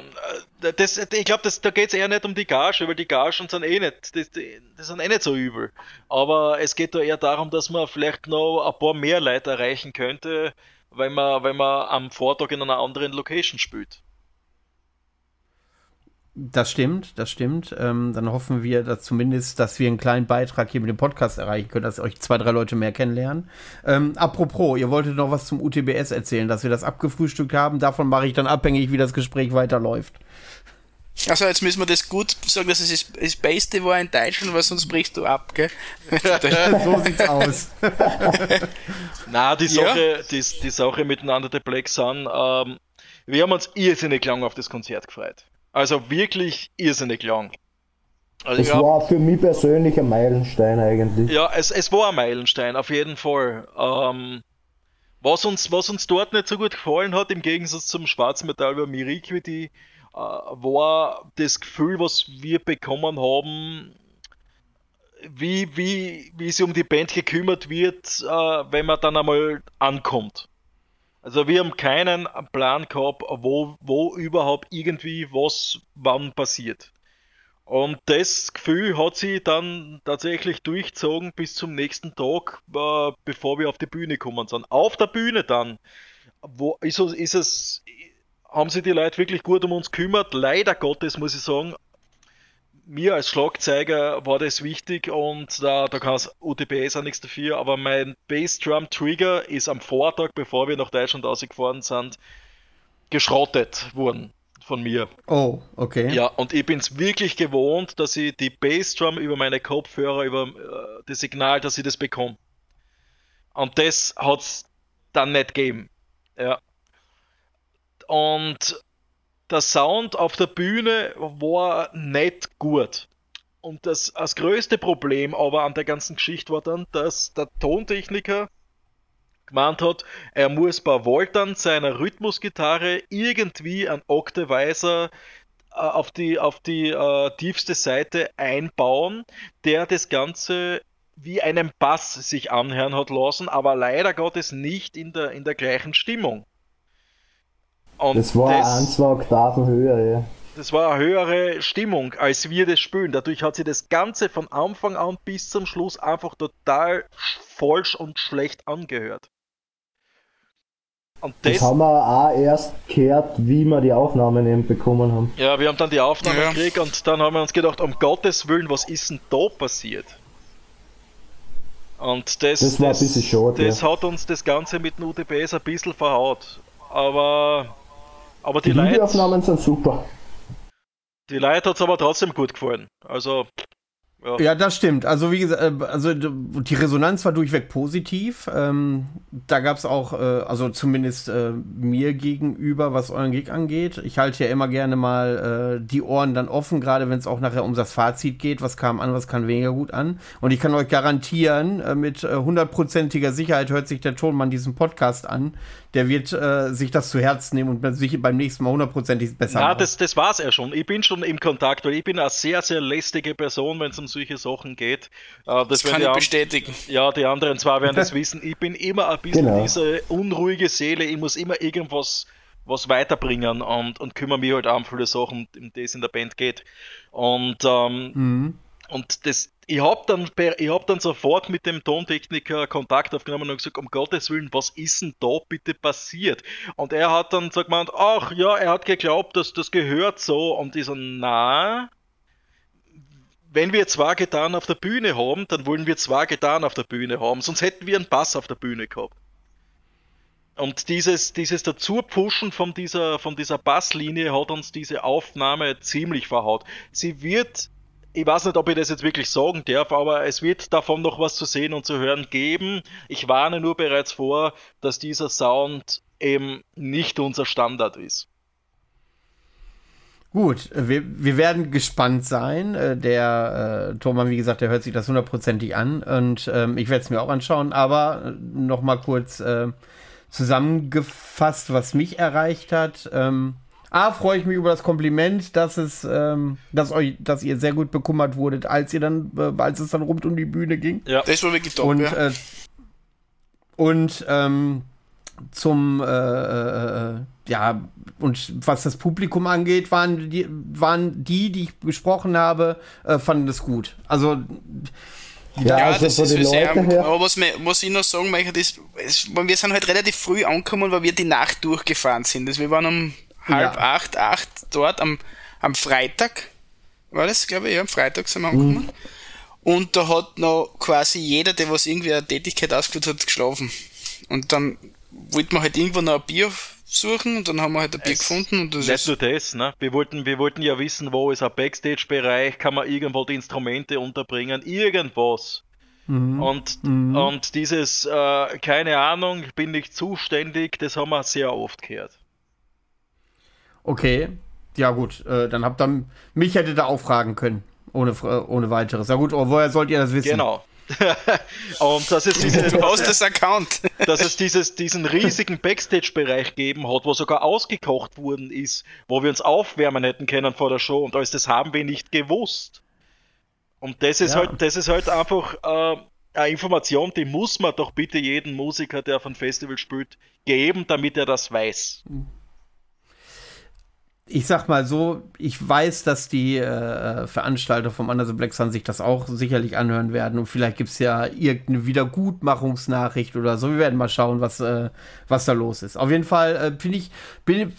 äh, Das, ich glaube, da geht es eher nicht um die Gage, weil die Gagen sind eh nicht, das, das sind eh nicht so übel. Aber es geht da eher darum, dass man vielleicht noch ein paar mehr Leute erreichen könnte, wenn man, wenn man am Vortag in einer anderen Location spielt. Das stimmt, das stimmt. Ähm, dann hoffen wir dass zumindest, dass wir einen kleinen Beitrag hier mit dem Podcast erreichen können, dass euch zwei, drei Leute mehr kennenlernen. Ähm, apropos, ihr wolltet noch was zum UTBS erzählen, dass wir das abgefrühstückt haben. Davon mache ich dann abhängig, wie das Gespräch weiterläuft. Also jetzt müssen wir das gut sagen, dass es das, das Beste war in Deutschland, weil sonst brichst du ab, gell? so sieht's aus. Na, die Ja. Sache, die, die Sache miteinander der Black Sun, ähm, wir haben uns irrsinnig lang auf das Konzert gefreut. Also wirklich irrsinnig lang. Also Das war für mich persönlich ein Meilenstein eigentlich. Ja, es, es war ein Meilenstein, auf jeden Fall. Ähm, was, uns, was uns dort nicht so gut gefallen hat, im Gegensatz zum Schwarzmetall über Miriquity, äh, war das Gefühl, was wir bekommen haben, wie, wie, wie sie um die Band gekümmert wird, äh, wenn man dann einmal ankommt. Also wir haben keinen Plan gehabt, wo, wo überhaupt irgendwie was wann passiert. Und das Gefühl hat sie dann tatsächlich durchzogen bis zum nächsten Tag, äh, bevor wir auf die Bühne kommen sind. Auf der Bühne dann, wo ist, ist es, haben sich die Leute wirklich gut um uns gekümmert. Leider Gottes muss ich sagen, mir als Schlagzeiger war das wichtig und da, da kann es UTBS auch nichts dafür, aber mein Bassdrum Trigger ist am Vortag, bevor wir nach Deutschland ausgefahren sind, geschrottet worden von mir. Oh, okay. Ja, und ich bin es wirklich gewohnt, dass ich die Bassdrum über meine Kopfhörer, über äh, das Signal, dass ich das bekomme. Und das hat es dann nicht gegeben. Ja. Und der Sound auf der Bühne war nicht gut. Und das, das größte Problem aber an der ganzen Geschichte war dann, dass der Tontechniker gemeint hat, er muss bei Voltern seiner Rhythmusgitarre irgendwie ein Octavizer äh, auf die, auf die äh, tiefste Seite einbauen, der das Ganze wie einen Bass sich anhören hat lassen, aber leider Gottes nicht in der, in der gleichen Stimmung. Und das war das, ein, zwei Oktaven höher, ja. Das war eine höhere Stimmung, als wir das spielen. Dadurch hat sich das Ganze von Anfang an bis zum Schluss einfach total falsch und schlecht angehört. Und das, das haben wir auch erst gehört, wie wir die Aufnahmen eben bekommen haben. Ja, wir haben dann die Aufnahmen ja. gekriegt und dann haben wir uns gedacht, um Gottes Willen, was ist denn da passiert? Und das, das war das, ein bisschen schade. Das ja. hat uns das Ganze mit den UTBs ein bisschen verhaut. Aber, aber die, die Leute. Die Aufnahmen sind super. Die Leute hat es aber trotzdem gut gefallen. Also, ja. ja, das stimmt. Also wie gesagt, äh, also die Resonanz war durchweg positiv. Ähm, da gab es auch, äh, also zumindest äh, mir gegenüber, was euren Gig angeht. Ich halte ja immer gerne mal äh, die Ohren dann offen, gerade wenn es auch nachher um das Fazit geht. Was kam an, was kam weniger gut an. Und ich kann euch garantieren, äh, mit äh, hundertprozentiger Sicherheit hört sich der Tonmann diesen Podcast an der wird äh, sich das zu Herzen nehmen und sich beim nächsten Mal hundertprozentig besser Ja, das, das war's ja schon. Ich bin schon im Kontakt, weil ich bin eine sehr, sehr lästige Person, wenn es um solche Sachen geht. Äh, das, das kann ich bestätigen. Ja, die anderen zwei werden das wissen. Ich bin immer ein bisschen genau. diese unruhige Seele. Ich muss immer irgendwas was weiterbringen und, und kümmere mich halt auch um viele Sachen, um die es in der Band geht. Und ähm, mhm. Und das, ich habe dann, hab dann sofort mit dem Tontechniker Kontakt aufgenommen und gesagt, um Gottes Willen, was ist denn da bitte passiert? Und er hat dann so gemeint, ach ja, er hat geglaubt, dass das gehört so. Und ich so, na, wenn wir zwei Gitarren auf der Bühne haben, dann wollen wir zwei Gitarren auf der Bühne haben, sonst hätten wir einen Bass auf der Bühne gehabt. Und dieses, dieses Dazupushen von dieser, von dieser Basslinie hat uns diese Aufnahme ziemlich verhaut. Sie wird ich weiß nicht, ob ich das jetzt wirklich sagen darf, aber es wird davon noch was zu sehen und zu hören geben. Ich warne nur bereits vor, dass dieser Sound eben nicht unser Standard ist. Gut, wir, wir werden gespannt sein. Äh, der äh, Thomas, wie gesagt, der hört sich das hundertprozentig an und ähm, ich werde es mir auch anschauen. Aber äh, noch mal kurz äh, zusammengefasst, was mich erreicht hat. Ähm, A, freue ich mich über das Kompliment, dass es, ähm, dass euch, dass ihr sehr gut bekümmert wurdet, als ihr dann, äh, als es dann rund um die Bühne ging. Ja, das war wirklich top, und, ja. Äh, und ähm, zum äh, äh, ja und was das Publikum angeht, waren die, waren die, die ich gesprochen habe, äh, fanden das gut. Also ja, ja also das ist so sehr, aber was, was ich noch sagen möchte, ist, wir sind halt relativ früh angekommen, weil wir die Nacht durchgefahren sind. Also wir waren um halb ja. acht, acht dort am, am Freitag, war das, glaube ich, ja, am Freitag sind wir angekommen. Mhm. Und da hat noch quasi jeder, der was irgendwie eine Tätigkeit ausgeführt hat, geschlafen. Und dann wollten wir halt irgendwo noch ein Bier suchen und dann haben wir halt ein Bier es gefunden und das nicht nur das, ne? Wir wollten, wir wollten ja wissen, wo ist ein Backstage-Bereich, kann man irgendwo die Instrumente unterbringen, irgendwas. Mhm. Und, mhm. und dieses, äh, keine Ahnung, ich bin nicht zuständig, das haben wir sehr oft gehört. Okay, ja gut, äh, dann habt ihr mich hätte da auch fragen können, ohne, äh, ohne weiteres. Ja gut, aber woher sollt ihr das wissen? Genau. und dass es diese, du hast das Account. dass es dieses, diesen riesigen Backstage-Bereich geben hat, wo sogar ausgekocht worden ist, wo wir uns aufwärmen hätten können vor der Show und alles das haben wir nicht gewusst. Und das ist ja. halt, das ist halt einfach, äh, eine Information, die muss man doch bitte jedem Musiker, der auf ein Festival spielt, geben, damit er das weiß. Ich sag mal so, ich weiß, dass die äh, Veranstalter vom Under the Black Sun sich das auch sicherlich anhören werden und vielleicht gibt es ja irgendeine Wiedergutmachungsnachricht oder so. Wir werden mal schauen, was, äh, was da los ist. Auf jeden Fall äh, ich, bin,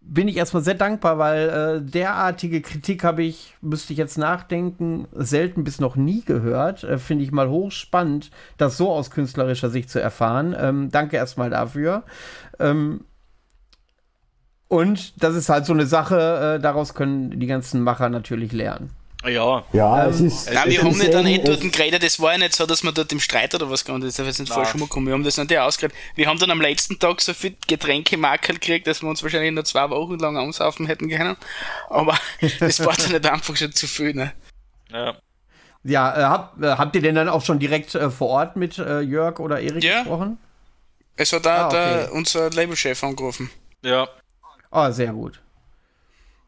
bin ich erstmal sehr dankbar, weil äh, derartige Kritik habe ich, müsste ich jetzt nachdenken, selten bis noch nie gehört. Äh, finde ich mal hochspannend, das so aus künstlerischer Sicht zu erfahren. Ähm, danke erstmal dafür. Ähm, und das ist halt so eine Sache, äh, daraus können die ganzen Macher natürlich lernen. Ja, Ja, Ähm, es ist. Nein, wir es haben ist nicht dann eben- dort es- geredet, das war ja nicht so, dass wir dort im Streit oder was gegangen ist, das ist falsch rumgekommen. Wir haben das nicht ausgeredet. Wir haben dann am letzten Tag so viel Getränkemarkel gekriegt, dass wir uns wahrscheinlich noch zwei Wochen lang ansaufen hätten können. Aber das war dann nicht einfach schon zu viel, ne? ja. Ja, äh, hab, äh, habt ihr denn dann auch schon direkt äh, vor Ort mit äh, Jörg oder Erik Ja. gesprochen? Es hat da Ah, okay. unser Labelchef angerufen. ja. Ah, sehr gut.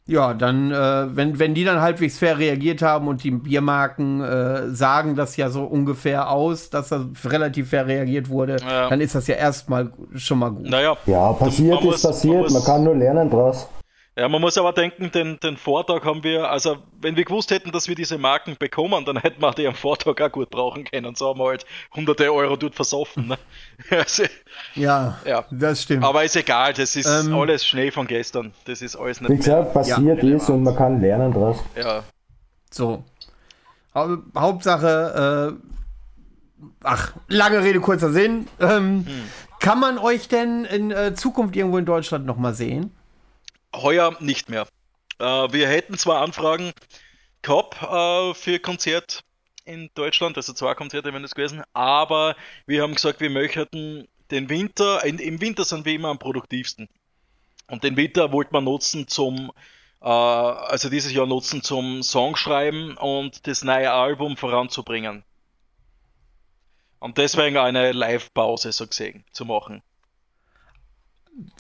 Ja, dann, äh, wenn, wenn die dann halbwegs fair reagiert haben und die Biermarken äh, sagen das ja so ungefähr aus, dass da relativ fair reagiert wurde, Ja. dann ist das ja erstmal schon mal gut. Naja, Ja, passiert ist passiert, man kann nur lernen draus. Ja, man muss aber denken, den, den Vortag haben wir, also wenn wir gewusst hätten, dass wir diese Marken bekommen, dann hätten wir die am Vortag auch gut brauchen können. So haben wir halt hunderte Euro dort versoffen. Ne? Also, Ja, Ja. das stimmt. aber ist egal, das ist Ähm. alles Schnee von gestern. Das ist alles Wie nicht mehr. gesagt, passiert ist und man kann lernen draus. Ja, So. Hau Hauptsache, äh, ach, lange Rede, kurzer Sinn. Ähm, Kann man euch denn in äh, Zukunft irgendwo in Deutschland noch mal sehen? Heuer nicht mehr. Äh, wir hätten zwar Anfragen gehabt äh, für Konzert in Deutschland, also zwei Konzerte wären das gewesen, aber wir haben gesagt, wir möchten den Winter, in, im Winter sind wir immer am produktivsten. Und den Winter wollten wir nutzen zum, äh, also dieses Jahr nutzen zum Songschreiben und das neue Album voranzubringen. Und deswegen eine Live-Pause so gesehen zu machen.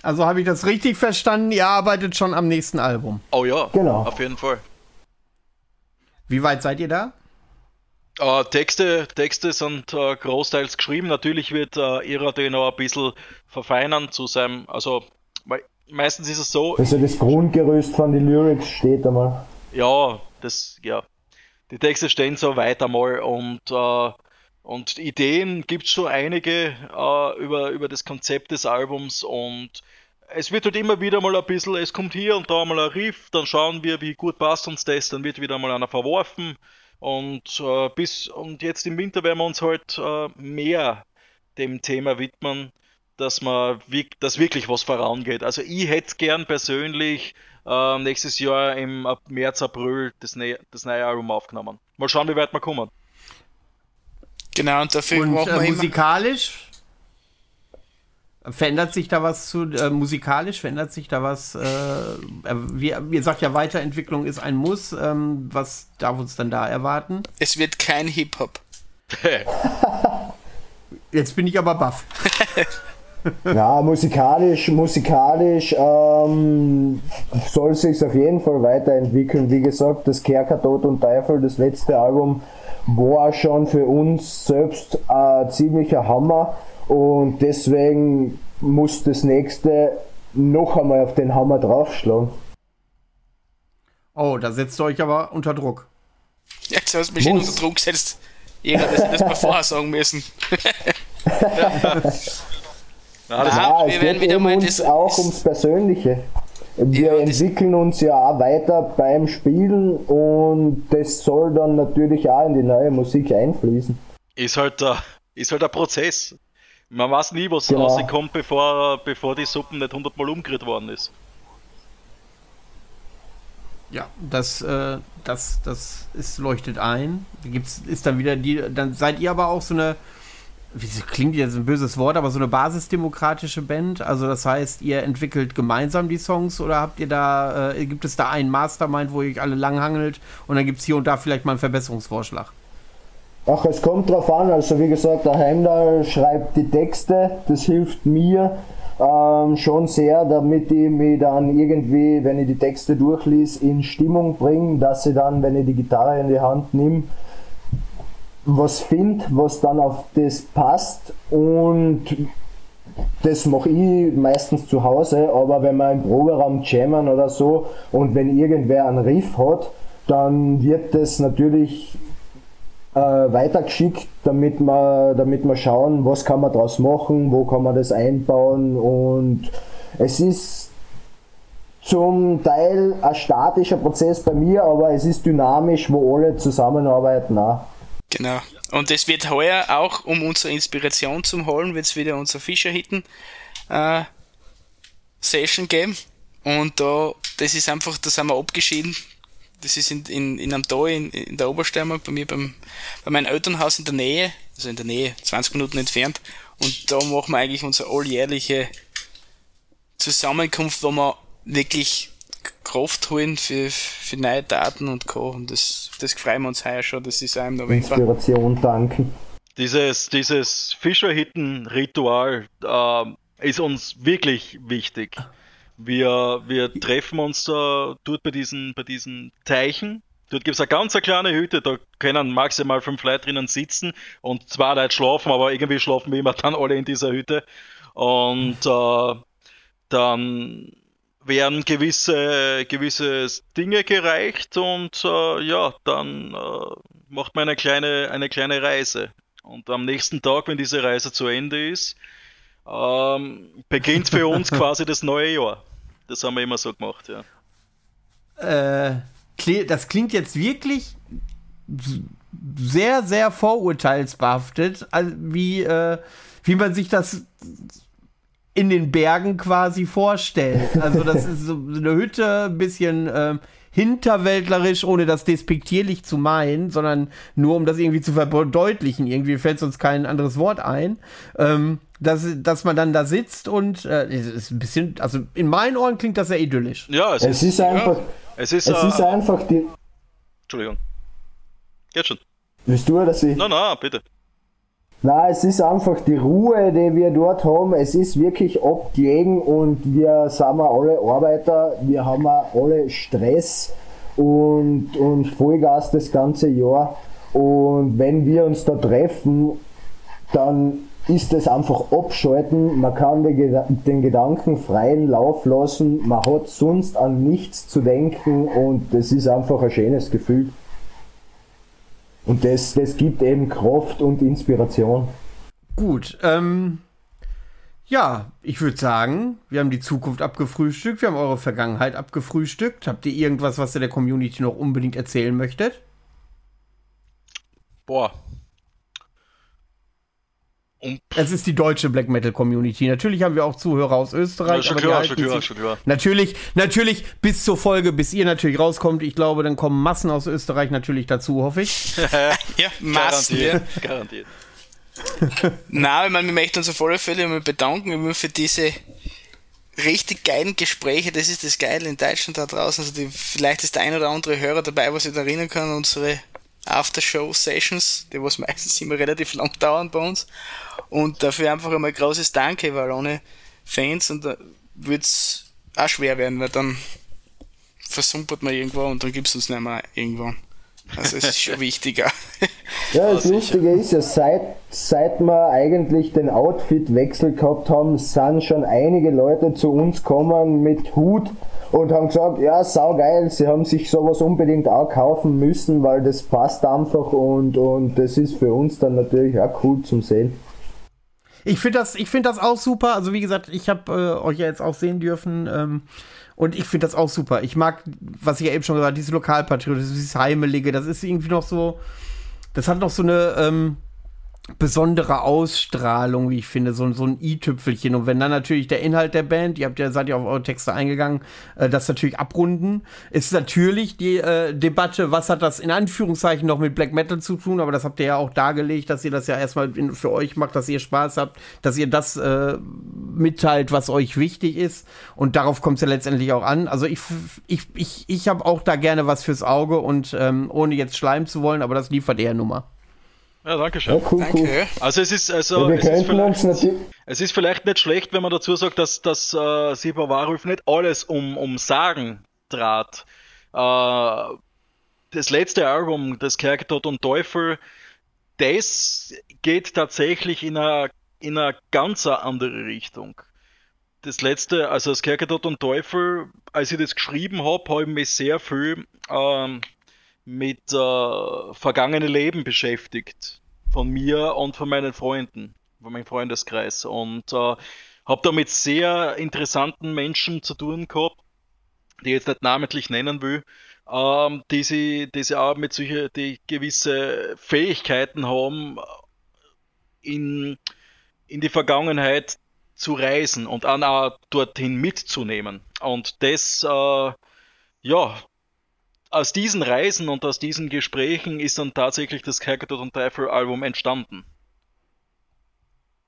Also habe ich das richtig verstanden? Ihr arbeitet schon am nächsten Album. Oh ja, Genau. auf jeden Fall. Wie weit seid ihr da? Äh, Texte, Texte sind äh, großteils geschrieben. Natürlich wird äh, Ira den noch ein bisschen verfeinern zu seinem, also mei- meistens ist es so, Also das Grundgerüst von den Lyrics steht einmal. ja, das, ja, die Texte stehen so weiter mal und, äh, und Ideen gibt es schon einige äh, über, über das Konzept des Albums und es wird halt immer wieder mal ein bisschen, es kommt hier und da mal ein Riff, dann schauen wir, wie gut passt uns das, dann wird wieder mal einer verworfen und äh, bis und jetzt im Winter werden wir uns halt äh, mehr dem Thema widmen, dass man dass wirklich was vorangeht. Also ich hätte gern persönlich äh, nächstes Jahr im März, April das, ne das neue Album aufgenommen. Mal schauen, wie weit wir kommen. Genau, und dafür Und machen äh, wir immer. musikalisch? Verändert sich da was zu, äh, musikalisch verändert sich da was, äh, äh, wie, ihr sagt ja, Weiterentwicklung ist ein Muss, ähm, was darf uns dann da erwarten? Es wird kein Hip-Hop. Jetzt bin ich aber baff. Ja, musikalisch, musikalisch ähm, soll sich auf jeden Fall weiterentwickeln. Wie gesagt, das Kerker Tod und Teufel, das letzte Album, war schon für uns selbst ein ziemlicher Hammer und deswegen muss das nächste noch einmal auf den Hammer draufschlagen. Oh, da setzt ihr euch aber unter Druck. Jetzt hast du mich unter Druck gesetzt. Jeder, das, das mal vorher sagen müssen. Ja. Ja, wir es werden geht wieder mal uns das- auch ums Persönliche. Wir Ja, entwickeln uns ja auch weiter beim Spielen und das soll dann natürlich auch in die neue Musik einfließen. ist halt der, ist halt ein Prozess. Man weiß nie, was Genau. rauskommt, bevor, bevor die Suppen nicht hundertmal umgerührt worden ist. Ja, das, äh, das, das ist, leuchtet ein. Gibt's, ist dann wieder die, dann seid ihr aber auch so eine, wie klingt jetzt ein böses Wort, aber so eine basisdemokratische Band. Also das heißt, ihr entwickelt gemeinsam die Songs oder habt ihr da, äh, gibt es da einen Mastermind, wo ihr euch alle langhangelt und dann gibt es hier und da vielleicht mal einen Verbesserungsvorschlag? Ach, es kommt drauf an, also wie gesagt, der Heimdall schreibt die Texte, das hilft mir ähm, schon sehr, damit ich mich dann irgendwie, wenn ich die Texte durchlies, in Stimmung bringe, dass ich dann, wenn ich die Gitarre in die Hand nehme, was finde, was dann auf das passt und das mache ich meistens zu Hause, aber wenn wir im Proberaum jammen oder so und wenn irgendwer einen Riff hat, dann wird das natürlich äh, weitergeschickt, damit wir, damit wir schauen, was kann man daraus machen, wo kann man das einbauen und es ist zum Teil ein statischer Prozess bei mir, aber es ist dynamisch, wo alle zusammenarbeiten. Auch. Genau. Und es wird heuer auch, um unsere Inspiration zu holen, wird es wieder unser Fischerhitten äh, Session geben. Und da, das ist einfach, da sind wir abgeschieden. Das ist in, in, in einem Tal in, in der Obersteiermark, bei mir beim, bei meinem Elternhaus in der Nähe, also in der Nähe, 20 Minuten entfernt. Und da machen wir eigentlich unsere alljährliche Zusammenkunft, wo wir wirklich Kraft holen für, für neue Daten und Co. Und das, das freuen wir uns heuer schon, das ist einem November. Inspiration danken. Dieses, dieses Fischerhitten-Ritual äh, ist uns wirklich wichtig. Wir, wir treffen uns da dort bei diesen, bei diesen Teichen. Dort gibt es eine ganz eine kleine Hütte, da können maximal fünf Leute drinnen sitzen und zwei Leute schlafen, aber irgendwie schlafen wir immer dann alle in dieser Hütte. Und äh, dann werden gewisse, gewisse Dinge gereicht und äh, ja, dann äh, macht man eine kleine, eine kleine Reise. Und am nächsten Tag, wenn diese Reise zu Ende ist, ähm, beginnt für uns quasi das neue Jahr. Das haben wir immer so gemacht, ja. Äh, das klingt jetzt wirklich sehr, sehr vorurteilsbehaftet, wie, äh, wie man sich das in den Bergen quasi vorstellt. Also das ist so eine Hütte, ein bisschen äh, hinterwäldlerisch, ohne das despektierlich zu meinen, sondern nur um das irgendwie zu verdeutlichen. Irgendwie fällt uns kein anderes Wort ein. Ähm, dass, dass man dann da sitzt und äh, ist ein bisschen, also in meinen Ohren klingt das sehr idyllisch. Ja, es, es ist, ist, einfach. Ja, es ist, es äh, ist einfach die. Entschuldigung. Geht schon. Willst du oder sie? Nein, nein, bitte. Na, es ist einfach die Ruhe, die wir dort haben. Es ist wirklich abgelegen und wir sind alle Arbeiter, wir haben alle Stress und, und Vollgas das ganze Jahr. Und wenn wir uns da treffen, dann ist es einfach abschalten. Man kann den Gedanken freien Lauf lassen. Man hat sonst an nichts zu denken und das ist einfach ein schönes Gefühl. Und das, das gibt eben Kraft und Inspiration. Gut, ähm, ja, ich würde sagen, wir haben die Zukunft abgefrühstückt, wir haben eure Vergangenheit abgefrühstückt. Habt ihr irgendwas, was ihr der Community noch unbedingt erzählen möchtet? Boah, es ist die deutsche Black Metal Community. Natürlich haben wir auch Zuhörer aus Österreich. Ja, schon klar, schon klar, schon klar. Natürlich, natürlich bis zur Folge, bis ihr natürlich rauskommt. Ich glaube, dann kommen Massen aus Österreich natürlich dazu, hoffe ich. ja, Massen. Garantiert. garantiert. Na, ich meine, wir möchten uns auf alle Fälle mal bedanken für diese richtig geilen Gespräche. Das ist das Geile in Deutschland da draußen. Also die, vielleicht ist der ein oder andere Hörer dabei, was ich da erinnern kann, unsere After-Show-Sessions, die was meistens immer relativ lang dauern bei uns. Und dafür einfach einmal großes Danke, weil ohne Fans und da würde es auch schwer werden, weil dann versumpert man irgendwo und dann gibt es uns nicht mehr irgendwann. Also es ist schon wichtiger. Ja, das Lustige ist ja, seit, seit wir eigentlich den Outfit-Wechsel gehabt haben, sind schon einige Leute zu uns gekommen mit Hut und haben gesagt, ja, saugeil, sie haben sich sowas unbedingt auch kaufen müssen, weil das passt einfach und, und das ist für uns dann natürlich auch cool zum Sehen. Ich finde das, find das auch super. Also wie gesagt, ich habe äh, euch ja jetzt auch sehen dürfen. Ähm, und ich finde das auch super. Ich mag, was ich ja eben schon gesagt habe, dieses Lokalpatriotismus, dieses Heimelige, das ist irgendwie noch so, das hat noch so eine, ähm, besondere Ausstrahlung, wie ich finde, so, so ein i-Tüpfelchen. Und wenn dann natürlich der Inhalt der Band, ihr habt ja, seid ja auf eure Texte eingegangen, äh, das natürlich abrunden, ist natürlich die äh, Debatte, was hat das in Anführungszeichen noch mit Black Metal zu tun, aber das habt ihr ja auch dargelegt, dass ihr das ja erstmal in, für euch macht, dass ihr Spaß habt, dass ihr das äh, mitteilt, was euch wichtig ist. Und darauf kommt es ja letztendlich auch an. Also ich, ich, ich, ich habe auch da gerne was fürs Auge und ähm, ohne jetzt schleimen zu wollen, aber das liefert eher Nummer. Ja, danke schön. Ja, cool, danke. Cool. Also es ist also ja, es, ist vielleicht, es ist vielleicht nicht schlecht, wenn man dazu sagt, dass dass äh, Sipa Warulf nicht alles um um Sagen trat. Äh, das letzte Album, das Kerketot und Teufel, das geht tatsächlich in eine, in eine ganz andere Richtung. Das letzte, also das Kerkertod und Teufel, als ich das geschrieben habe, habe ich mich sehr viel ähm, mit äh, vergangenen Leben beschäftigt. Von mir und von meinen Freunden, von meinem Freundeskreis. Und äh, habe da mit sehr interessanten Menschen zu tun gehabt, die ich jetzt nicht namentlich nennen will, ähm, die, sie, die sie auch mit solchen, die gewisse Fähigkeiten haben, in, in die Vergangenheit zu reisen und auch dorthin mitzunehmen. Und das, äh, ja, aus diesen Reisen und aus diesen Gesprächen ist dann tatsächlich das Kerkertod und Teufel Album entstanden.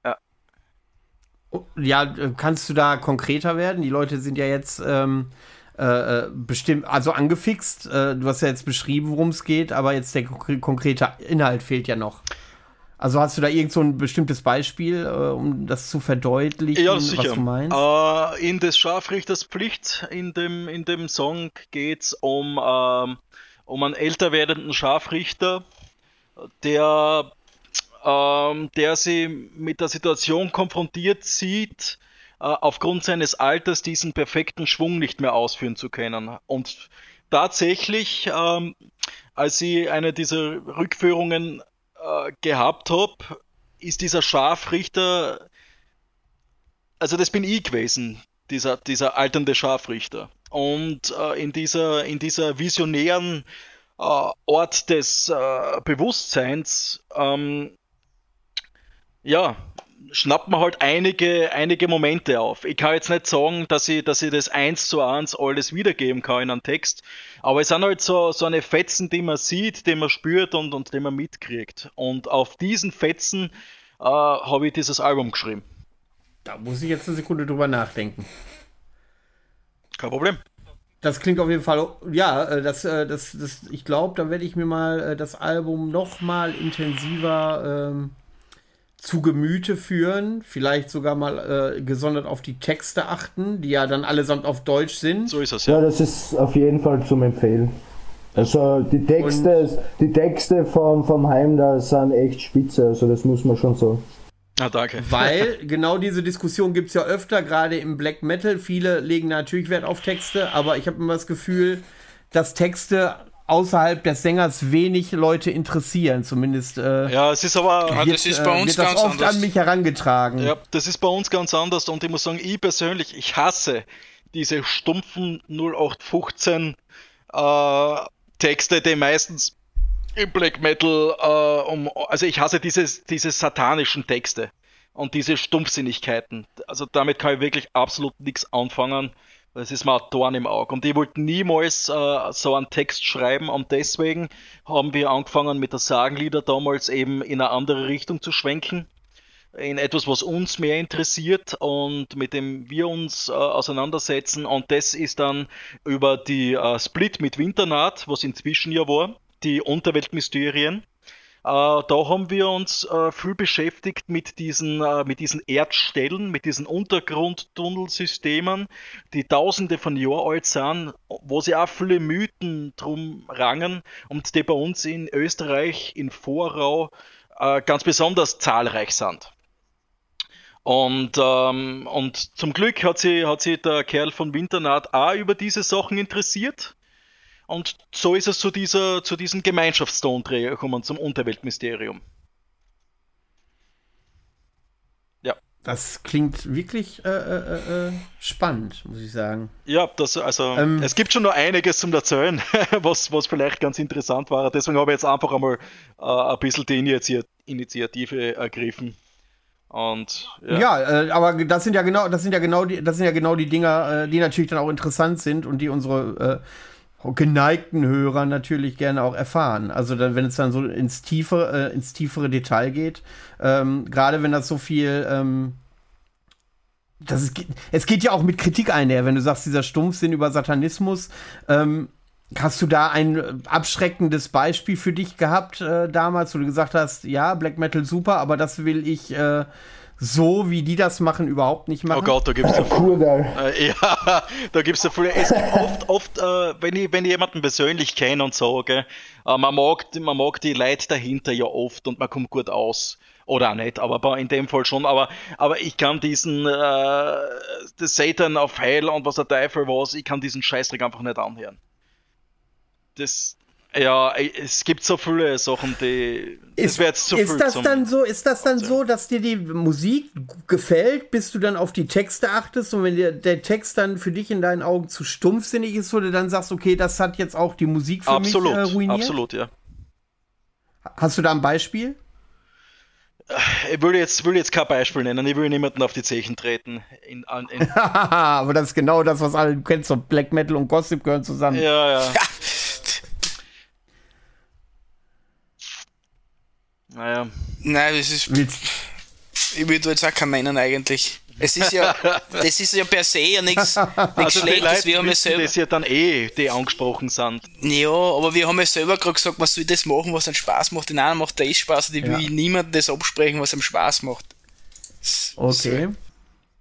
Ja. Ja, kannst du da konkreter werden? Die Leute sind ja jetzt ähm, äh, äh, bestimmt, also angefixt. Äh, du hast ja jetzt beschrieben, worum es geht, aber jetzt der konkrete Inhalt fehlt ja noch. Also hast du da irgend so ein bestimmtes Beispiel, äh, um das zu verdeutlichen, ja, sicher. was du meinst? Äh, in des Scharfrichters Pflicht, in dem, in dem Song geht es um, ähm, um einen älter werdenden Scharfrichter, der, ähm, der sie mit der Situation konfrontiert sieht, äh, aufgrund seines Alters diesen perfekten Schwung nicht mehr ausführen zu können. Und tatsächlich, ähm, als sie eine dieser Rückführungen äh, gehabt habe, ist dieser Scharfrichter, also das bin ich gewesen, dieser, dieser alternde Scharfrichter. Und äh, in, dieser, in dieser visionären äh, Ort des äh, Bewusstseins, ähm, ja, schnappt man halt einige, einige Momente auf. Ich kann jetzt nicht sagen, dass ich, dass ich das eins zu eins alles wiedergeben kann in einem Text, aber es sind halt so, so eine Fetzen, die man sieht, die man spürt und, und die man mitkriegt. Und auf diesen Fetzen äh, habe ich dieses Album geschrieben. Da muss ich jetzt eine Sekunde drüber nachdenken. Kein Problem. Das klingt auf jeden Fall, ja, äh, das, äh, das, das, ich glaube, da werde ich mir mal äh, das Album noch mal intensiver ähm, zu Gemüte führen, vielleicht sogar mal äh, gesondert auf die Texte achten, die ja dann allesamt auf Deutsch sind. So ist das ja. Ja, das ist auf jeden Fall zum Empfehlen. Also die Texte, Und die Texte vom, vom Heim, da sind echt spitze, also das muss man schon sagen. Ah, danke. Weil genau diese Diskussion gibt es ja öfter, gerade im Black Metal. Viele legen natürlich Wert auf Texte, aber ich habe immer das Gefühl, dass Texte außerhalb des Sängers wenig Leute interessieren, zumindest. Äh, ja, es ist aber wird, das ist bei äh, uns wird ganz oft anders. an mich herangetragen. Ja, das ist bei uns ganz anders und ich muss sagen, ich persönlich, ich hasse diese stumpfen 0815 äh, Texte, die meistens im Black Metal äh, um, also ich hasse diese, diese satanischen Texte und diese Stumpfsinnigkeiten. Also damit kann ich wirklich absolut nichts anfangen. Das ist mir ein Dorn im Auge. Und ich wollte niemals äh, so einen Text schreiben und deswegen haben wir angefangen mit der Sagenlieder damals eben in eine andere Richtung zu schwenken. In etwas, was uns mehr interessiert und mit dem wir uns äh, auseinandersetzen. Und das ist dann über die äh, Split mit Winternaht, was inzwischen ja war, die Unterweltmysterien da haben wir uns äh, viel beschäftigt mit diesen, äh, mit diesen Erdstellen, mit diesen Untergrundtunnelsystemen, die tausende von Jahren alt sind, wo sie auch viele Mythen drum rangen und die bei uns in Österreich, in Vorrau, ganz besonders zahlreich sind. Und, ähm, und zum Glück hat sich, hat sich der Kerl von Winternaht auch über diese Sachen interessiert und so ist es zu, dieser, zu diesem Gemeinschaftston-Träger gekommen, zum Unterweltmysterium. Ja. Das klingt wirklich äh, äh, äh, spannend, muss ich sagen. Ja, das, also ähm, es gibt schon noch einiges zum Erzählen, was, was vielleicht ganz interessant war. Deswegen habe ich jetzt einfach einmal äh, ein bisschen die Initiative ergriffen. Und, ja, ja äh, aber das sind ja genau, das sind ja genau die, das sind ja genau die Dinger, äh, die natürlich dann auch interessant sind und die unsere äh, geneigten Hörer natürlich gerne auch erfahren. Also dann, wenn es dann so ins tiefere, äh, ins tiefere Detail geht, ähm, gerade wenn das so viel, ähm, das ist, es geht ja auch mit Kritik einher, wenn du sagst, dieser Stumpfsinn über Satanismus, ähm, Hast du da ein abschreckendes Beispiel für dich gehabt äh, damals, wo du gesagt hast, ja, Black Metal super, aber das will ich äh, so, wie die das machen, überhaupt nicht machen. Oh Gott, da gibt es Cool, geil. Äh, ja, da gibt es ja viele. Es gibt oft, oft äh, wenn, ich, wenn ich jemanden persönlich kenne und so, gell, äh, man, mag, man mag die Leute dahinter ja oft und man kommt gut aus. Oder auch nicht, aber in dem Fall schon. Aber, aber ich kann diesen äh, Satan auf Heil und was der Teufel was, ich kann diesen Scheißdreck einfach nicht anhören. Das, ja, es gibt so viele Sachen, die. Ist, das, ist das dann so? Ist das dann so, dass dir die Musik gefällt, bis du dann auf die Texte achtest und wenn dir der Text dann für dich in deinen Augen zu stumpfsinnig ist, wo du dann sagst, okay, das hat jetzt auch die Musik für absolut, mich äh, ruiniert? Absolut, ja. Hast du da ein Beispiel? Ich will jetzt, will jetzt kein Beispiel nennen, ich will niemanden auf die Zechen treten. In, in Aber das ist genau das, was alle du kennst, so Black Metal und Gossip gehören zusammen. Ja, ja. Naja. Nein, das ist. Ich würde jetzt auch keinen nennen eigentlich. Es ist ja, das ist ja per se ja nichts also Schlechtes. Wir haben ja selber. Das ja dann eh, die angesprochen sind. Ja, aber wir haben ja selber gerade gesagt, man soll das machen, was einen Spaß macht. Den einen macht der eh Spaß und ich will niemandem das absprechen, was einem Spaß macht. Okay.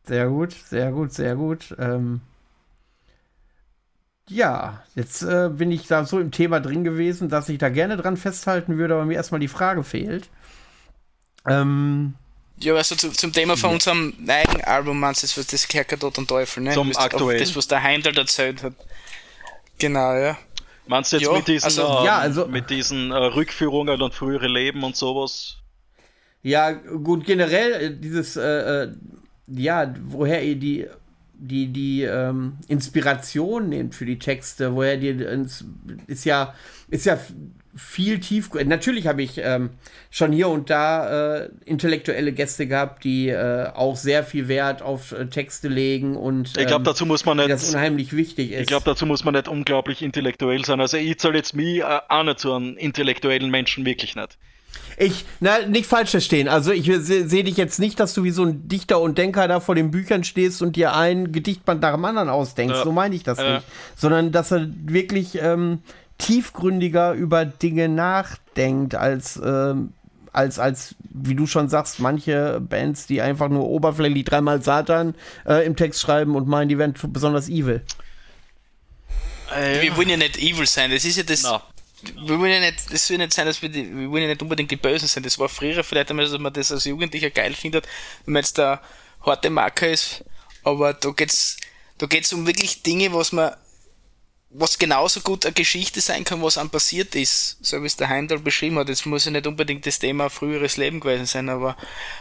Sehr gut, sehr gut, sehr gut. Ähm ja, jetzt äh, bin ich da so im Thema drin gewesen, dass ich da gerne dran festhalten würde, aber mir erstmal die Frage fehlt. Ähm, ja, also zu, zum Thema von ja. unserem eigenen Album, meinst du, das, das Kerker Tod und Teufel, ne? Zum aktuell. Das, was der Heimdall erzählt hat. Genau, ja. Meinst du jetzt ja, mit diesen, also, ähm, ja, also, mit diesen äh, Rückführungen und frühere Leben und sowas? Ja, gut, generell äh, dieses, äh, äh, ja, woher ihr die die, die ähm, Inspiration nehmt für die Texte, woher die ist ja, ist ja viel tief. Natürlich habe ich ähm, schon hier und da äh, intellektuelle Gäste gehabt, die äh, auch sehr viel Wert auf äh, Texte legen und ich glaube, ähm, dazu muss man nicht. Das unheimlich wichtig ist. Ich glaube, dazu muss man nicht unglaublich intellektuell sein. Also ich zahle jetzt mich äh, auch nicht zu einem intellektuellen Menschen wirklich nicht. Ich, na, nicht falsch verstehen. Also ich sehe seh dich jetzt nicht, dass du wie so ein Dichter und Denker da vor den Büchern stehst und dir ein Gedichtband nach dem anderen ausdenkst. Ja. So meine ich das ja. nicht. Sondern dass er wirklich ähm, tiefgründiger über Dinge nachdenkt, als, ähm, als, als, wie du schon sagst, manche Bands, die einfach nur oberflächlich dreimal Satan äh, im Text schreiben und meinen, die wären besonders evil. Wir wollen ja nicht evil sein, das ist ja das. No wir wollen ja nicht, das soll nicht sein, dass wir, die, wir wollen ja nicht unbedingt die Bösen sein. Das war früher vielleicht einmal, dass man das als Jugendlicher geil findet, wenn man jetzt der harte Marker ist. Aber da geht's, da geht's um wirklich Dinge, was man, was genauso gut eine Geschichte sein kann, was einem passiert ist. So wie es der Heimdall beschrieben hat. Jetzt muss ja nicht unbedingt das Thema früheres Leben gewesen sein, aber,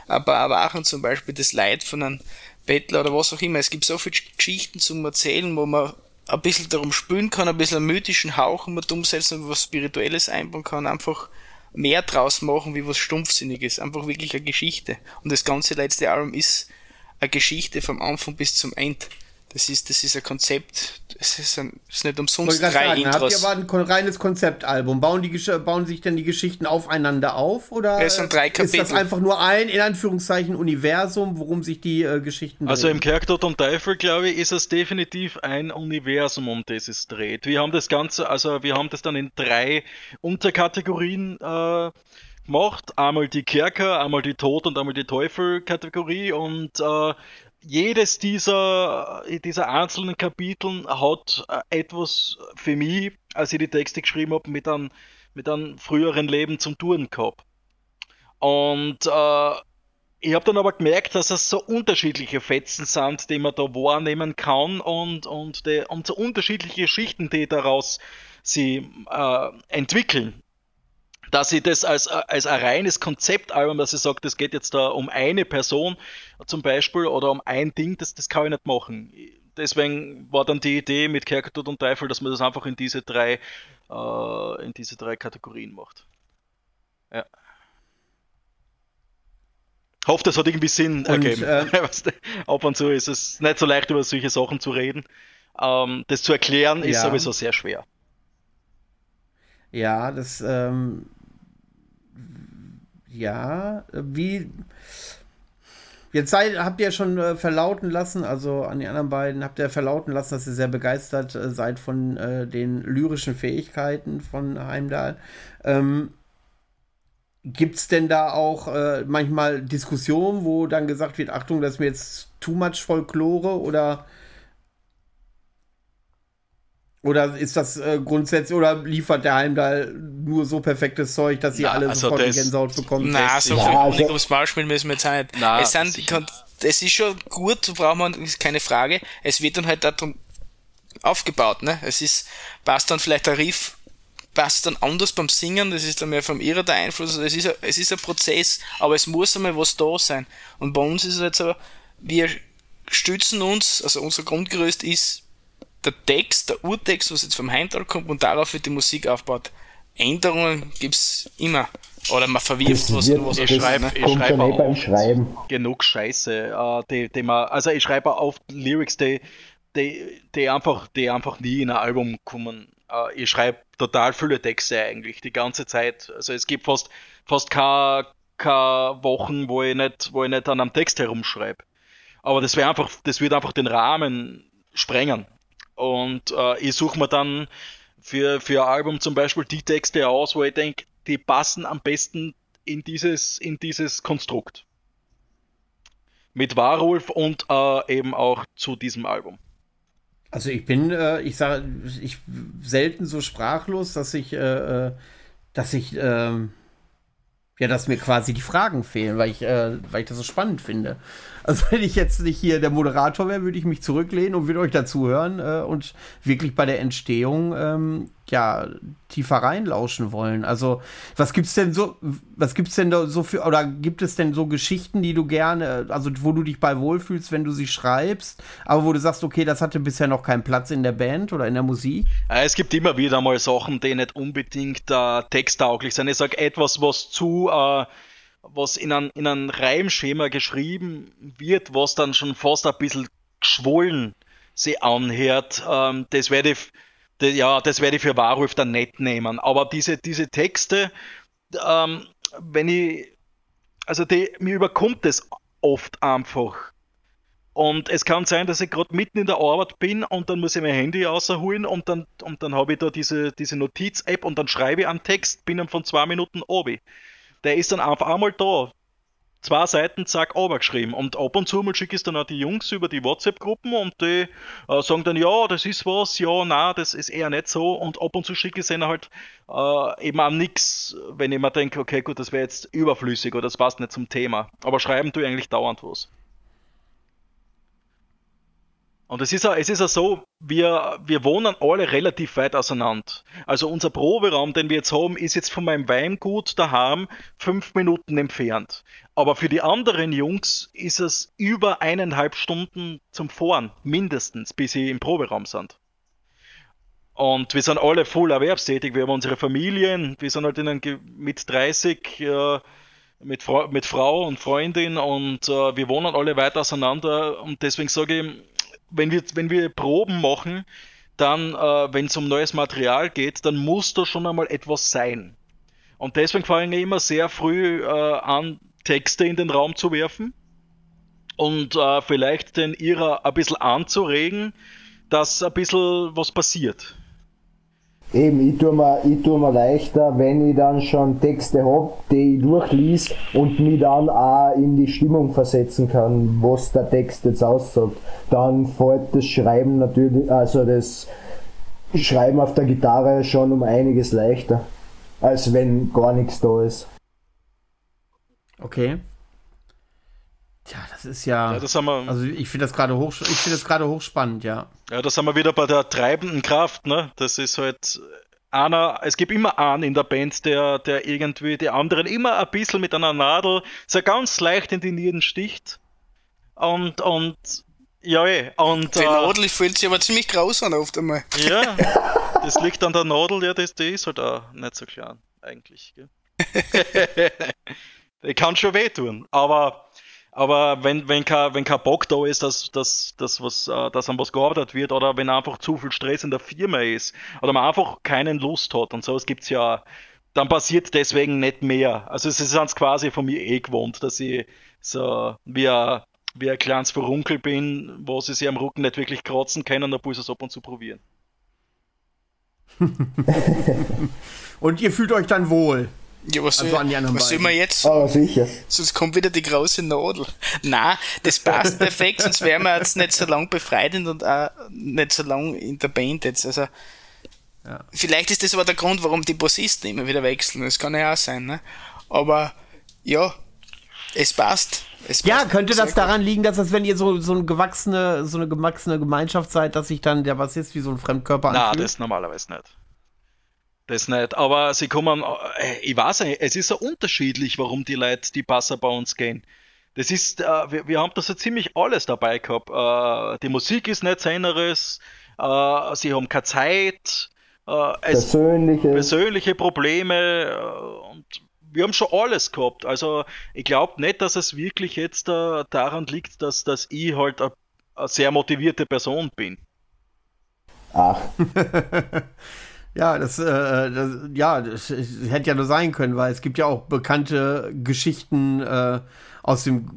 aber Erwachen zum Beispiel, das Leid von einem Bettler oder was auch immer. Es gibt so viele Geschichten zum Erzählen, wo man ein bisschen darum spülen kann, ein bisschen einen mythischen Hauch mit umsetzen, was Spirituelles einbauen kann, einfach mehr draus machen, wie was Stumpfsinniges. Einfach wirklich eine Geschichte. Und das ganze letzte Album ist eine Geschichte vom Anfang bis zum Ende. Das ist, das ist ein Konzept, es ist, ein, ist nicht umsonst drei sagen, Intros. Habt ihr aber ein reines Konzeptalbum? Bauen, die, bauen sich denn die Geschichten aufeinander auf? Oder es sind drei Kapitel. ist das einfach nur ein, in Anführungszeichen, Universum, worum sich die äh, Geschichten Also drehen? im Kerktod und Teufel, glaube ich, ist es definitiv ein Universum, um das es dreht. Wir haben das Ganze, also wir haben das dann in drei Unterkategorien äh, gemacht. Einmal die Kerker, einmal die Tod- und einmal die Teufel-Kategorie und äh, jedes dieser, dieser einzelnen Kapiteln hat äh, etwas für mich, als ich die Texte geschrieben habe, mit einem, mit einem früheren Leben zum Touren gehabt. Und äh, ich habe dann aber gemerkt, dass es so unterschiedliche Fetzen sind, die man da wahrnehmen kann und, und, die, und so unterschiedliche Schichten, die daraus sie äh, entwickeln dass ich das als, als ein reines Konzeptalbum, dass ich sage, das geht jetzt da um eine Person zum Beispiel oder um ein Ding, das, das kann ich nicht machen. Deswegen war dann die Idee mit Kerkertod und Teufel, dass man das einfach in diese drei, äh, in diese drei Kategorien macht. Ja. Hoffe, das hat irgendwie Sinn und, ergeben. Äh, Ab und zu ist es nicht so leicht, über solche Sachen zu reden. Ähm, das zu erklären ist ja. sowieso sehr schwer. Ja, das ähm, ja, wie. Jetzt seid, habt ihr schon äh, verlauten lassen, also an die anderen beiden, habt ihr verlauten lassen, dass ihr sehr begeistert äh, seid von äh, den lyrischen Fähigkeiten von Heimdall. Ähm, Gibt es denn da auch äh, manchmal Diskussionen, wo dann gesagt wird, Achtung, das ist mir jetzt too much Folklore oder oder ist das äh, grundsätzlich oder liefert der Heim da nur so perfektes Zeug, dass sie Na, alle also sofort das- Gänsehaut bekommen? Na, so Ja, viel also- Honig ums Maul müssen wir jetzt auch nicht. Na, es sind, das ist schon gut, braucht man, ist keine Frage. Es wird dann halt darum aufgebaut, ne? Es ist, passt dann vielleicht der Riff, passt dann anders beim Singen, das ist dann mehr vom Ihrer der Einfluss, also es ist, ein, es ist ein Prozess, aber es muss einmal was da sein. Und bei uns ist es jetzt aber, wir stützen uns, also unser Grundgerüst ist der Text, der Urtext, was jetzt vom Heimtal kommt und darauf wird die Musik aufgebaut. Änderungen gibt's immer. Oder man verwirft Das was, wird- was Ich das schreibe- ich schreibe eh auch. beim Schreiben. genug Scheiße, äh, die, die man, also ich schreibe oft Lyrics, die, die, die, einfach, die einfach nie in ein Album kommen. Äh, ich schreibe total viele Texte eigentlich, die ganze Zeit. Also es gibt fast, fast keine, keine Wochen, wo ich nicht, wo ich nicht an einem Text herumschreibe. Aber das wäre einfach, das wird einfach den Rahmen sprengen. Und äh, ich suche mir dann für, für ein Album zum Beispiel die Texte aus, wo ich denke, die passen am besten in dieses, in dieses Konstrukt. Mit Warulf und äh, eben auch zu diesem Album. Also ich bin, äh, ich sage, ich selten so sprachlos, dass ich, äh, äh, dass ich, ähm, ja, dass mir quasi die Fragen fehlen, weil ich, äh, weil ich das so spannend finde. Also wenn ich jetzt nicht hier der Moderator wäre, würde ich mich zurücklehnen und würde euch dazu hören äh, und wirklich bei der Entstehung ähm, ja tiefer reinlauschen wollen. Also was gibt's denn so, was gibt's denn da so für oder gibt es denn so Geschichten, die du gerne, also wo du dich bei wohlfühlst, wenn du sie schreibst, aber wo du sagst, okay, das hatte bisher noch keinen Platz in der Band oder in der Musik? Es gibt immer wieder mal Sachen, die nicht unbedingt äh, texttauglich sind. Ich sage etwas, was zu, äh, was in ein, in ein Reimschema geschrieben wird, was dann schon fast ein bisschen geschwollen sich anhört. Ähm, das werde ich, d- ja, das werde ich für Warulf dann nicht nehmen. Aber diese, diese Texte, ähm, wenn ich, also die, mir überkommt es oft einfach. Und es kann sein, dass ich gerade mitten in der Arbeit bin und dann muss ich mein Handy rausholen und dann, und dann habe ich da diese, diese Notiz-App und dann schreibe ich einen Text binnen von zwei Minuten obi. Der ist dann einfach einmal da. Zwei Seiten, zack, geschrieben. Und ab und zu mal schicke ich dann auch die Jungs über die WhatsApp-Gruppen und die äh, sagen dann, ja, das ist was, ja, na, das ist eher nicht so. Und ab und zu schicke ich ihnen halt äh, eben auch nix, wenn ich mir denke, okay, gut, das wäre jetzt überflüssig oder das passt nicht zum Thema. Aber schreiben tue ich eigentlich dauernd was. Und es ist ja, es ist ja so, wir, wir wohnen alle relativ weit auseinander. Also unser Proberaum, den wir jetzt haben, ist jetzt von meinem Weingut daheim fünf Minuten entfernt. Aber für die anderen Jungs ist es über eineinhalb Stunden zum Fahren, mindestens, bis sie im Proberaum sind. Und wir sind alle voll erwerbstätig, wir haben unsere Familien, wir sind halt in einem, mit 30 äh, mit, Fra mit Frau und Freundin und äh, wir wohnen alle weit auseinander und deswegen sage ich, wenn wir, wenn wir Proben machen, dann, äh, wenn es um neues Material geht, dann muss da schon einmal etwas sein. Und deswegen fange ich immer sehr früh äh, an, Texte in den Raum zu werfen und äh, vielleicht den ihrer ein bisschen anzuregen, dass ein bisschen was passiert. Eben, ich tue, mir, ich tue mir leichter, wenn ich dann schon Texte hab, die ich durchlies und mich dann auch in die Stimmung versetzen kann, was der Text jetzt aussagt. Dann fällt das Schreiben natürlich, also das Schreiben auf der Gitarre schon um einiges leichter, als wenn gar nichts da ist. Okay. Tja, das ist ja. Ja, das haben wir, also ich finde das gerade hoch, ich finde das gerade hochspannend, ja. Ja, da sind wir wieder bei der treibenden Kraft, ne? Das ist halt einer, es gibt immer einen in der Band, der, der irgendwie die anderen immer ein bisschen mit einer Nadel so ganz leicht in die Nieren sticht. Und, und, ja, eh, und, Die äh, Nadel fühlt sich aber ziemlich graus an oft einmal. ja, das liegt an der Nadel, ja, das, die ist halt auch nicht so klein, eigentlich, gell? die kann schon wehtun, aber, aber wenn, wenn, kein, wenn kein Bock da ist, dass, dass, dass, was, äh, dass an was gearbeitet wird oder wenn einfach zu viel Stress in der Firma ist oder man einfach keinen Lust hat und so, es gibt's ja, dann passiert deswegen nicht mehr. Also es ist ans quasi von mir eh gewohnt, dass ich so wie ein, wie ein kleines Verunkel bin, wo sie sich am Rücken nicht wirklich kratzen können, obwohl sie es ab und zu probieren. Und ihr fühlt euch dann wohl. Ja, was soll, Also die anderen was soll man jetzt Aber sicher. Sonst kommt wieder die große Nadel. Nein, das passt perfekt, sonst wären wir jetzt nicht so lang befreitend und auch nicht so lang in der Band jetzt. Also, Ja. vielleicht ist das aber der Grund, warum die Bassisten immer wieder wechseln. Das kann ja auch sein, ne? Aber, ja, es passt. Es Ja, passt könnte sehr das gut. daran liegen, dass das, wenn ihr so, so eine gewachsene, so eine gewachsene Gemeinschaft seid, dass sich dann der Bassist wie so ein Fremdkörper Na, anfühlt? das normalerweise nicht. Das nicht. Aber sie kommen, äh, ich weiß nicht, es ist ja unterschiedlich, warum die Leute die Passer bei uns gehen. Das ist, äh, wir, wir haben da so ziemlich alles dabei gehabt. Äh, die Musik ist nicht seineres, äh, sie haben keine Zeit, äh, es, Persönliche. persönliche Probleme äh, und wir haben schon alles gehabt. Also ich glaube nicht, dass es wirklich jetzt äh, daran liegt, dass, dass ich halt eine eine sehr motivierte Person bin. Ach, Ja, das, äh, das, ja, das, das hätte ja nur sein können, weil es gibt ja auch bekannte Geschichten äh, aus dem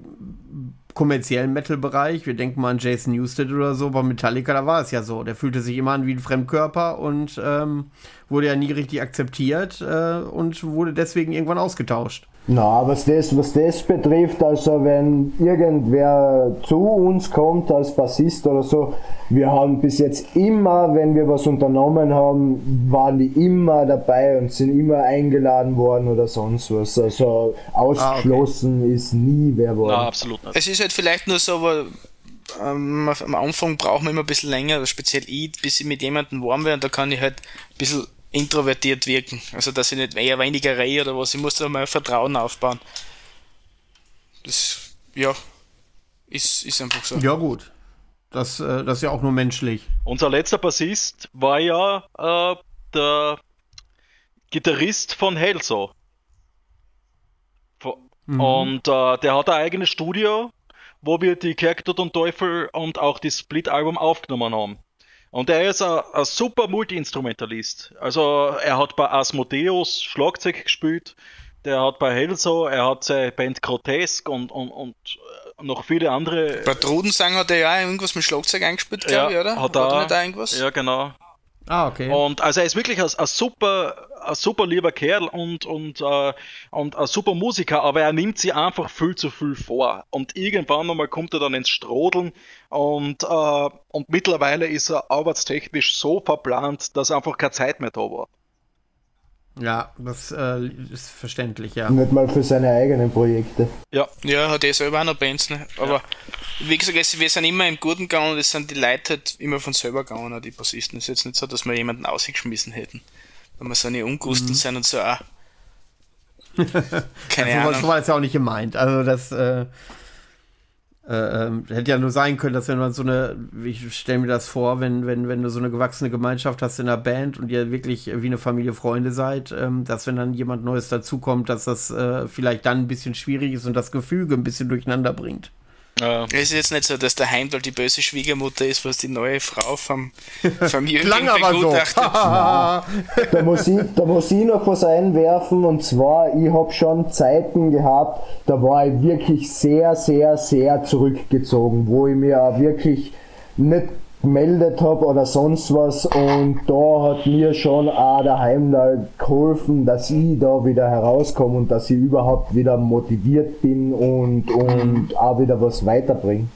kommerziellen Metal-Bereich. Wir denken mal an Jason Newsted oder so. Bei Metallica, da war es ja so. Der fühlte sich immer an wie ein Fremdkörper und ähm, wurde ja nie richtig akzeptiert äh, und wurde deswegen irgendwann ausgetauscht. Na, was das, was das betrifft, also wenn irgendwer zu uns kommt als Bassist oder so, wir haben bis jetzt immer, wenn wir was unternommen haben, waren die immer dabei und sind immer eingeladen worden oder sonst was. Also ausgeschlossen ist nie wer worden. Na, absolut nicht. Es ist halt vielleicht nur so, aber ähm, am Anfang brauchen wir immer ein bisschen länger, speziell ich, bis ich mit jemandem warm werde und da kann ich halt ein bisschen introvertiert wirken. Also, dass ich nicht eher weniger rede oder was. Ich muss da mal Vertrauen aufbauen. Das, ja, ist, ist einfach so. Ja, gut. Das, äh, das ist ja auch nur menschlich. Unser letzter Bassist war ja äh, der Gitarrist von Hellso. Vo- Und äh, der hat ein eigenes Studio, wo wir die Kerktod und Teufel und auch das Split-Album aufgenommen haben. Und er ist ein, ein super Multi-Instrumentalist. Also er hat bei Asmodeus Schlagzeug gespielt, der hat bei Hellso, er hat seine Band Grotesque und, und, und äh, noch viele andere. Bei Trudensang hat er ja auch irgendwas mit Schlagzeug eingespielt, glaube ich, oder? Hat er er, nicht irgendwas? Ja, genau. Ah, okay. Und also er ist wirklich ein, ein super, ein super lieber Kerl und, und, äh, und ein super Musiker, aber er nimmt sich einfach viel zu viel vor. Und irgendwann einmal kommt er dann ins Strodeln und, äh, und mittlerweile ist er arbeitstechnisch so verplant, dass einfach keine Zeit mehr da war. Ja, das äh, ist verständlich, ja. Nicht mal für seine eigenen Projekte. Ja, Ja, hat er selber auch noch Bands, ne? Aber wie gesagt, es- wir sind immer im Guten gegangen und es sind die Leute halt immer von selber gegangen, auch die Bassisten. Es ist jetzt nicht so, dass wir jemanden ausgeschmissen hätten. Wenn wir so eine Ungusten sind und so auch. Keine so, war- Ahnung. so war es ja auch nicht gemeint. Also das äh, äh, ähm, hätte ja nur sein können, dass wenn man so eine, ich stelle mir das vor, wenn, wenn, wenn du so eine gewachsene Gemeinschaft hast in einer Band und ihr wirklich wie eine Familie Freunde seid, ähm, dass wenn dann jemand Neues dazukommt, dass das äh, vielleicht dann ein bisschen schwierig ist und das Gefüge ein bisschen durcheinander bringt. Äh, Es ist jetzt nicht so, dass der Heimdall die böse Schwiegermutter ist, was die neue Frau vom, vom Jüngling Klang aber so. begutachtet. Da muss, ich, da muss ich noch was einwerfen und zwar, ich habe schon Zeiten gehabt, da war ich wirklich sehr, sehr, sehr zurückgezogen, wo ich mir auch wirklich nicht gemeldet habe oder sonst was und da hat mir schon auch der Heimdall geholfen, dass ich da wieder herauskomme und dass ich überhaupt wieder motiviert bin und, und auch wieder was weiterbringe.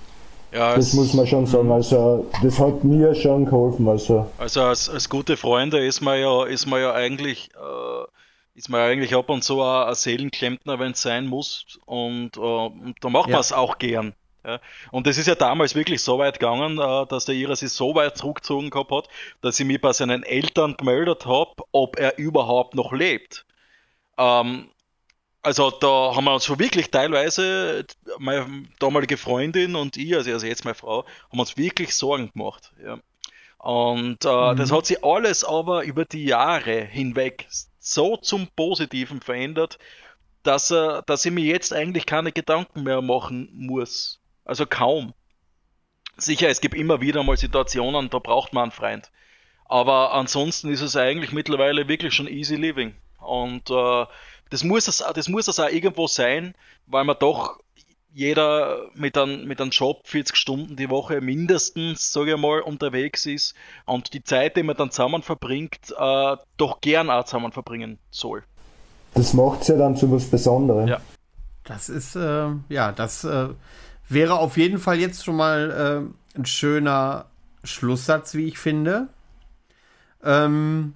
ja Das es- muss man schon sagen, also das hat mir schon geholfen, also Also als, als gute Freunde ist man ja, ist man ja eigentlich, äh, ist man ja eigentlich ab und zu auch ein Seelenklempner, wenn es sein muss. Und, äh, und da macht Ja. man es auch gern. Ja. Und es ist ja damals wirklich so weit gegangen, äh, dass der Ira sich so weit zurückgezogen gehabt hat, dass ich mich bei seinen Eltern gemeldet habe, ob er überhaupt noch lebt. Ähm, also da haben wir uns schon wirklich teilweise, meine damalige Freundin und ich, also, also jetzt meine Frau, haben uns wirklich Sorgen gemacht. Ja. Und äh, das hat sich alles aber über die Jahre hinweg so zum Positiven verändert, dass, äh, dass ich mir jetzt eigentlich keine Gedanken mehr machen muss. Also kaum. Sicher, es gibt immer wieder mal Situationen, da braucht man einen Freund. Aber ansonsten ist es eigentlich mittlerweile wirklich schon easy living. Und äh, das, muss es, das muss es auch irgendwo sein, weil man doch jeder mit einem, mit einem Job 40 Stunden die Woche mindestens, sage ich mal, unterwegs ist und die Zeit, die man dann zusammen verbringt, äh, doch gern auch zusammen verbringen soll. Das macht es ja dann zu was Besonderem. Ja. Das ist, äh, ja, das äh, wäre auf jeden Fall jetzt schon mal äh, ein schöner Schlusssatz, wie ich finde. Ähm,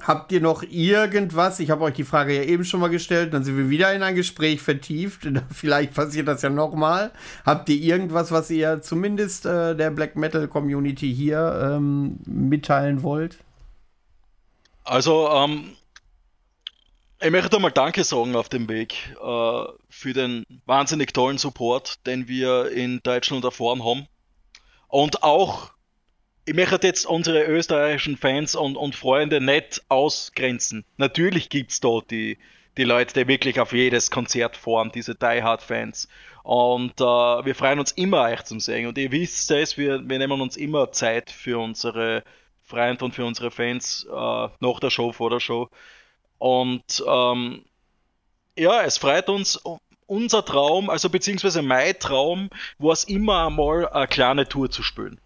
habt ihr noch irgendwas? Ich habe euch die Frage ja eben schon mal gestellt, dann sind wir wieder in ein Gespräch vertieft. Vielleicht passiert das ja nochmal. Habt ihr irgendwas, was ihr zumindest äh, der Black Metal Community hier ähm, mitteilen wollt? Also, ähm, ich möchte mal Danke sagen auf dem Weg äh, für den wahnsinnig tollen Support, den wir in Deutschland erfahren haben. Und auch, ich möchte jetzt unsere österreichischen Fans und, und Freunde nicht ausgrenzen. Natürlich gibt's da die, die Leute, die wirklich auf jedes Konzert fahren, diese Die Hard Fans. Und äh, wir freuen uns immer, euch zu sehen. Und ihr wisst es, wir, wir nehmen uns immer Zeit für unsere Freunde und für unsere Fans äh, nach der Show, vor der Show. Und ähm, ja, es freut uns, unser Traum, also beziehungsweise mein Traum, war es immer einmal eine kleine Tour zu spielen.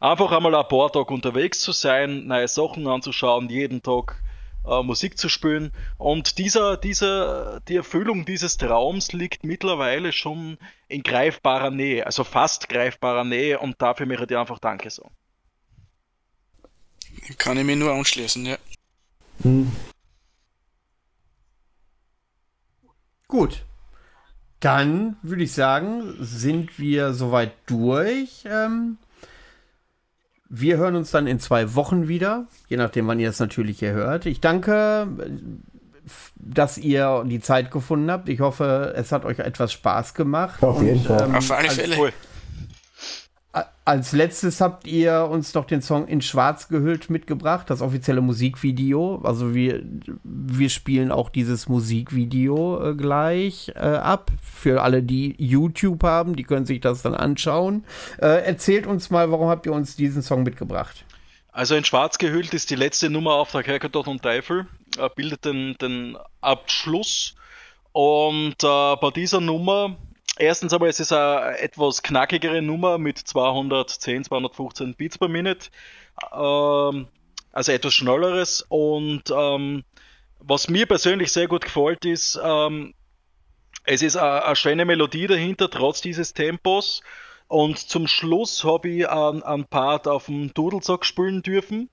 Einfach einmal ein paar Tage unterwegs zu sein, neue Sachen anzuschauen, jeden Tag äh, Musik zu spielen. Und dieser, dieser, die Erfüllung dieses Traums liegt mittlerweile schon in greifbarer Nähe, also fast greifbarer Nähe und dafür möchte ich dir einfach Danke sagen. Kann ich mir nur anschließen, ja. Hm. Gut. Dann würde ich sagen, sind wir soweit durch. Ähm, wir hören uns dann in zwei Wochen wieder, je nachdem, wann ihr es natürlich hier hört. Ich danke, dass ihr die Zeit gefunden habt. Ich hoffe, es hat euch etwas Spaß gemacht. Auf jeden Fall. Ähm, Auf alle Fälle. Als letztes habt ihr uns noch den Song in Schwarz gehüllt mitgebracht, das offizielle Musikvideo. Also wir, wir spielen auch dieses Musikvideo äh, gleich äh, ab. Für alle, die YouTube haben, die können sich das dann anschauen. Äh, erzählt uns mal, warum habt ihr uns diesen Song mitgebracht? Also in Schwarz gehüllt ist die letzte Nummer auf der Kerkertot und Teufel, äh, bildet den, den Abschluss. Und äh, bei dieser Nummer Erstens aber, es ist eine etwas knackigere Nummer mit 210, 215 Beats per Minute. Ähm, also etwas schnelleres. Und ähm, was mir persönlich sehr gut gefällt, ist, ähm, es ist eine, schöne Melodie dahinter, trotz dieses Tempos. Und zum Schluss habe ich einen, einen Part auf dem Dudelsack spielen dürfen.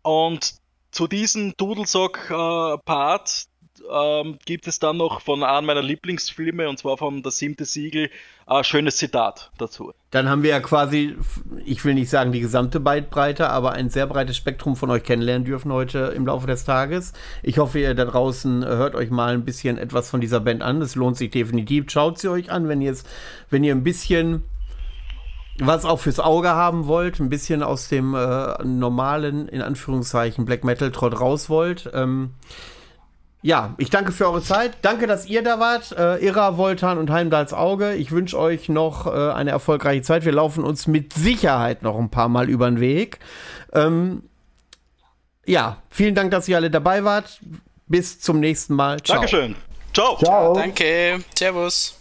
Und zu diesem Dudelsack-Part, äh, ähm, gibt es dann noch von einem meiner Lieblingsfilme, und zwar von Das siebte Siegel, ein schönes Zitat dazu. Dann haben wir ja quasi, ich will nicht sagen die gesamte Bandbreite, aber ein sehr breites Spektrum von euch kennenlernen dürfen heute im Laufe des Tages. Ich hoffe, ihr da draußen hört euch mal ein bisschen etwas von dieser Band an. Es lohnt sich definitiv. Schaut sie euch an, wenn ihr, wenn ihr ein bisschen was auch fürs Auge haben wollt, ein bisschen aus dem äh, normalen, in Anführungszeichen, Black Metal Trott raus wollt. Ähm, ja, ich danke für eure Zeit. Danke, dass ihr da wart. Äh, Irra, Voltan und Heimdals Auge. Ich wünsche euch noch äh, eine erfolgreiche Zeit. Wir laufen uns mit Sicherheit noch ein paar Mal über den Weg. Ähm, ja, vielen Dank, dass ihr alle dabei wart. Bis zum nächsten Mal. Ciao. Dankeschön. Ciao. Ciao. Danke. Servus.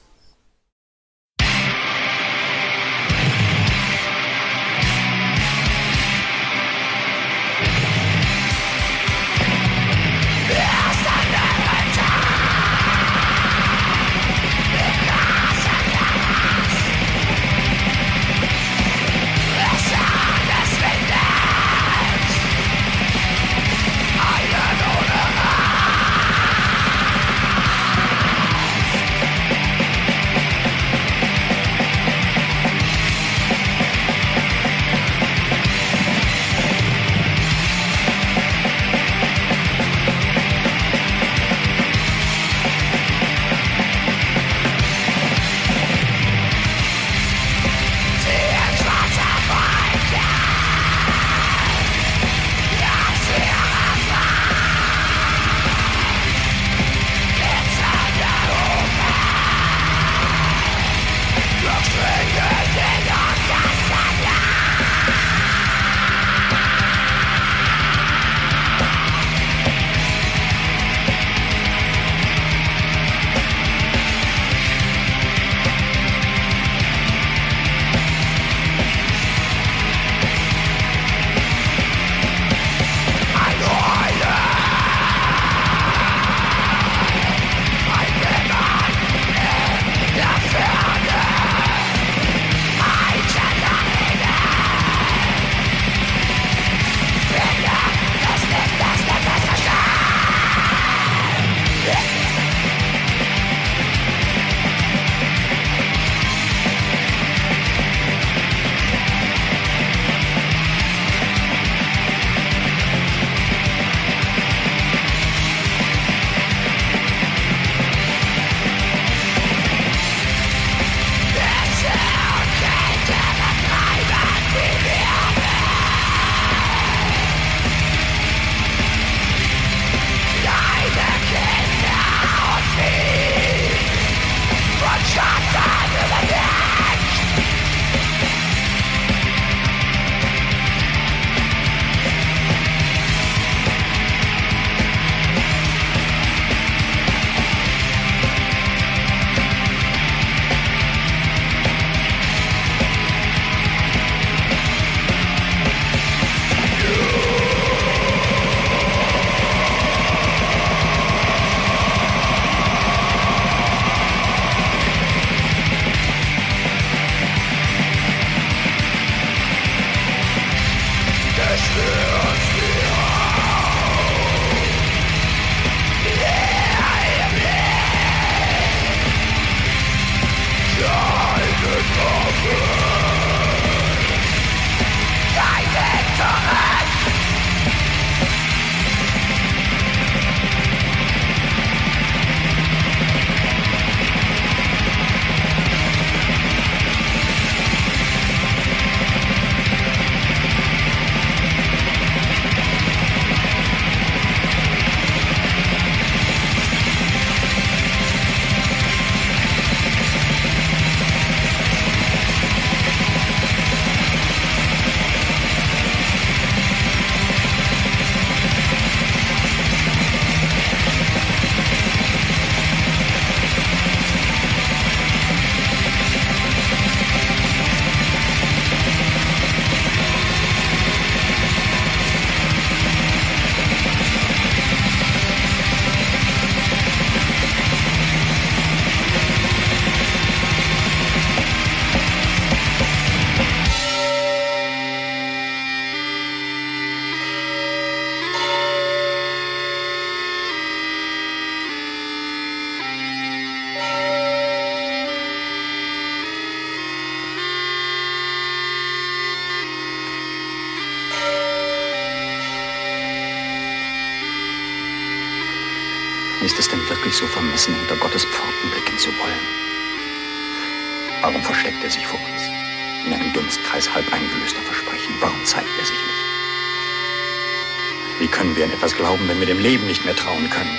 Wenn wir dem Leben nicht mehr trauen können?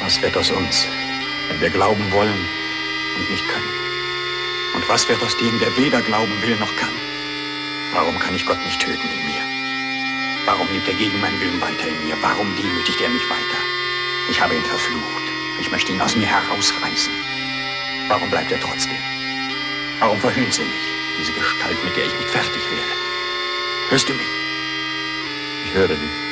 Was wird aus uns, wenn wir glauben wollen und nicht können? Und was wird aus dem, der weder glauben will noch kann? Warum kann ich Gott nicht töten in mir? Warum lebt er gegen meinen Willen weiter in mir? Warum demütigt er mich weiter? Ich habe ihn verflucht. Ich möchte ihn aus mir herausreißen. Warum bleibt er trotzdem? Warum verhöhnt sie mich, diese Gestalt, mit der ich nicht fertig werde? Hörst du mich? Ich höre dich.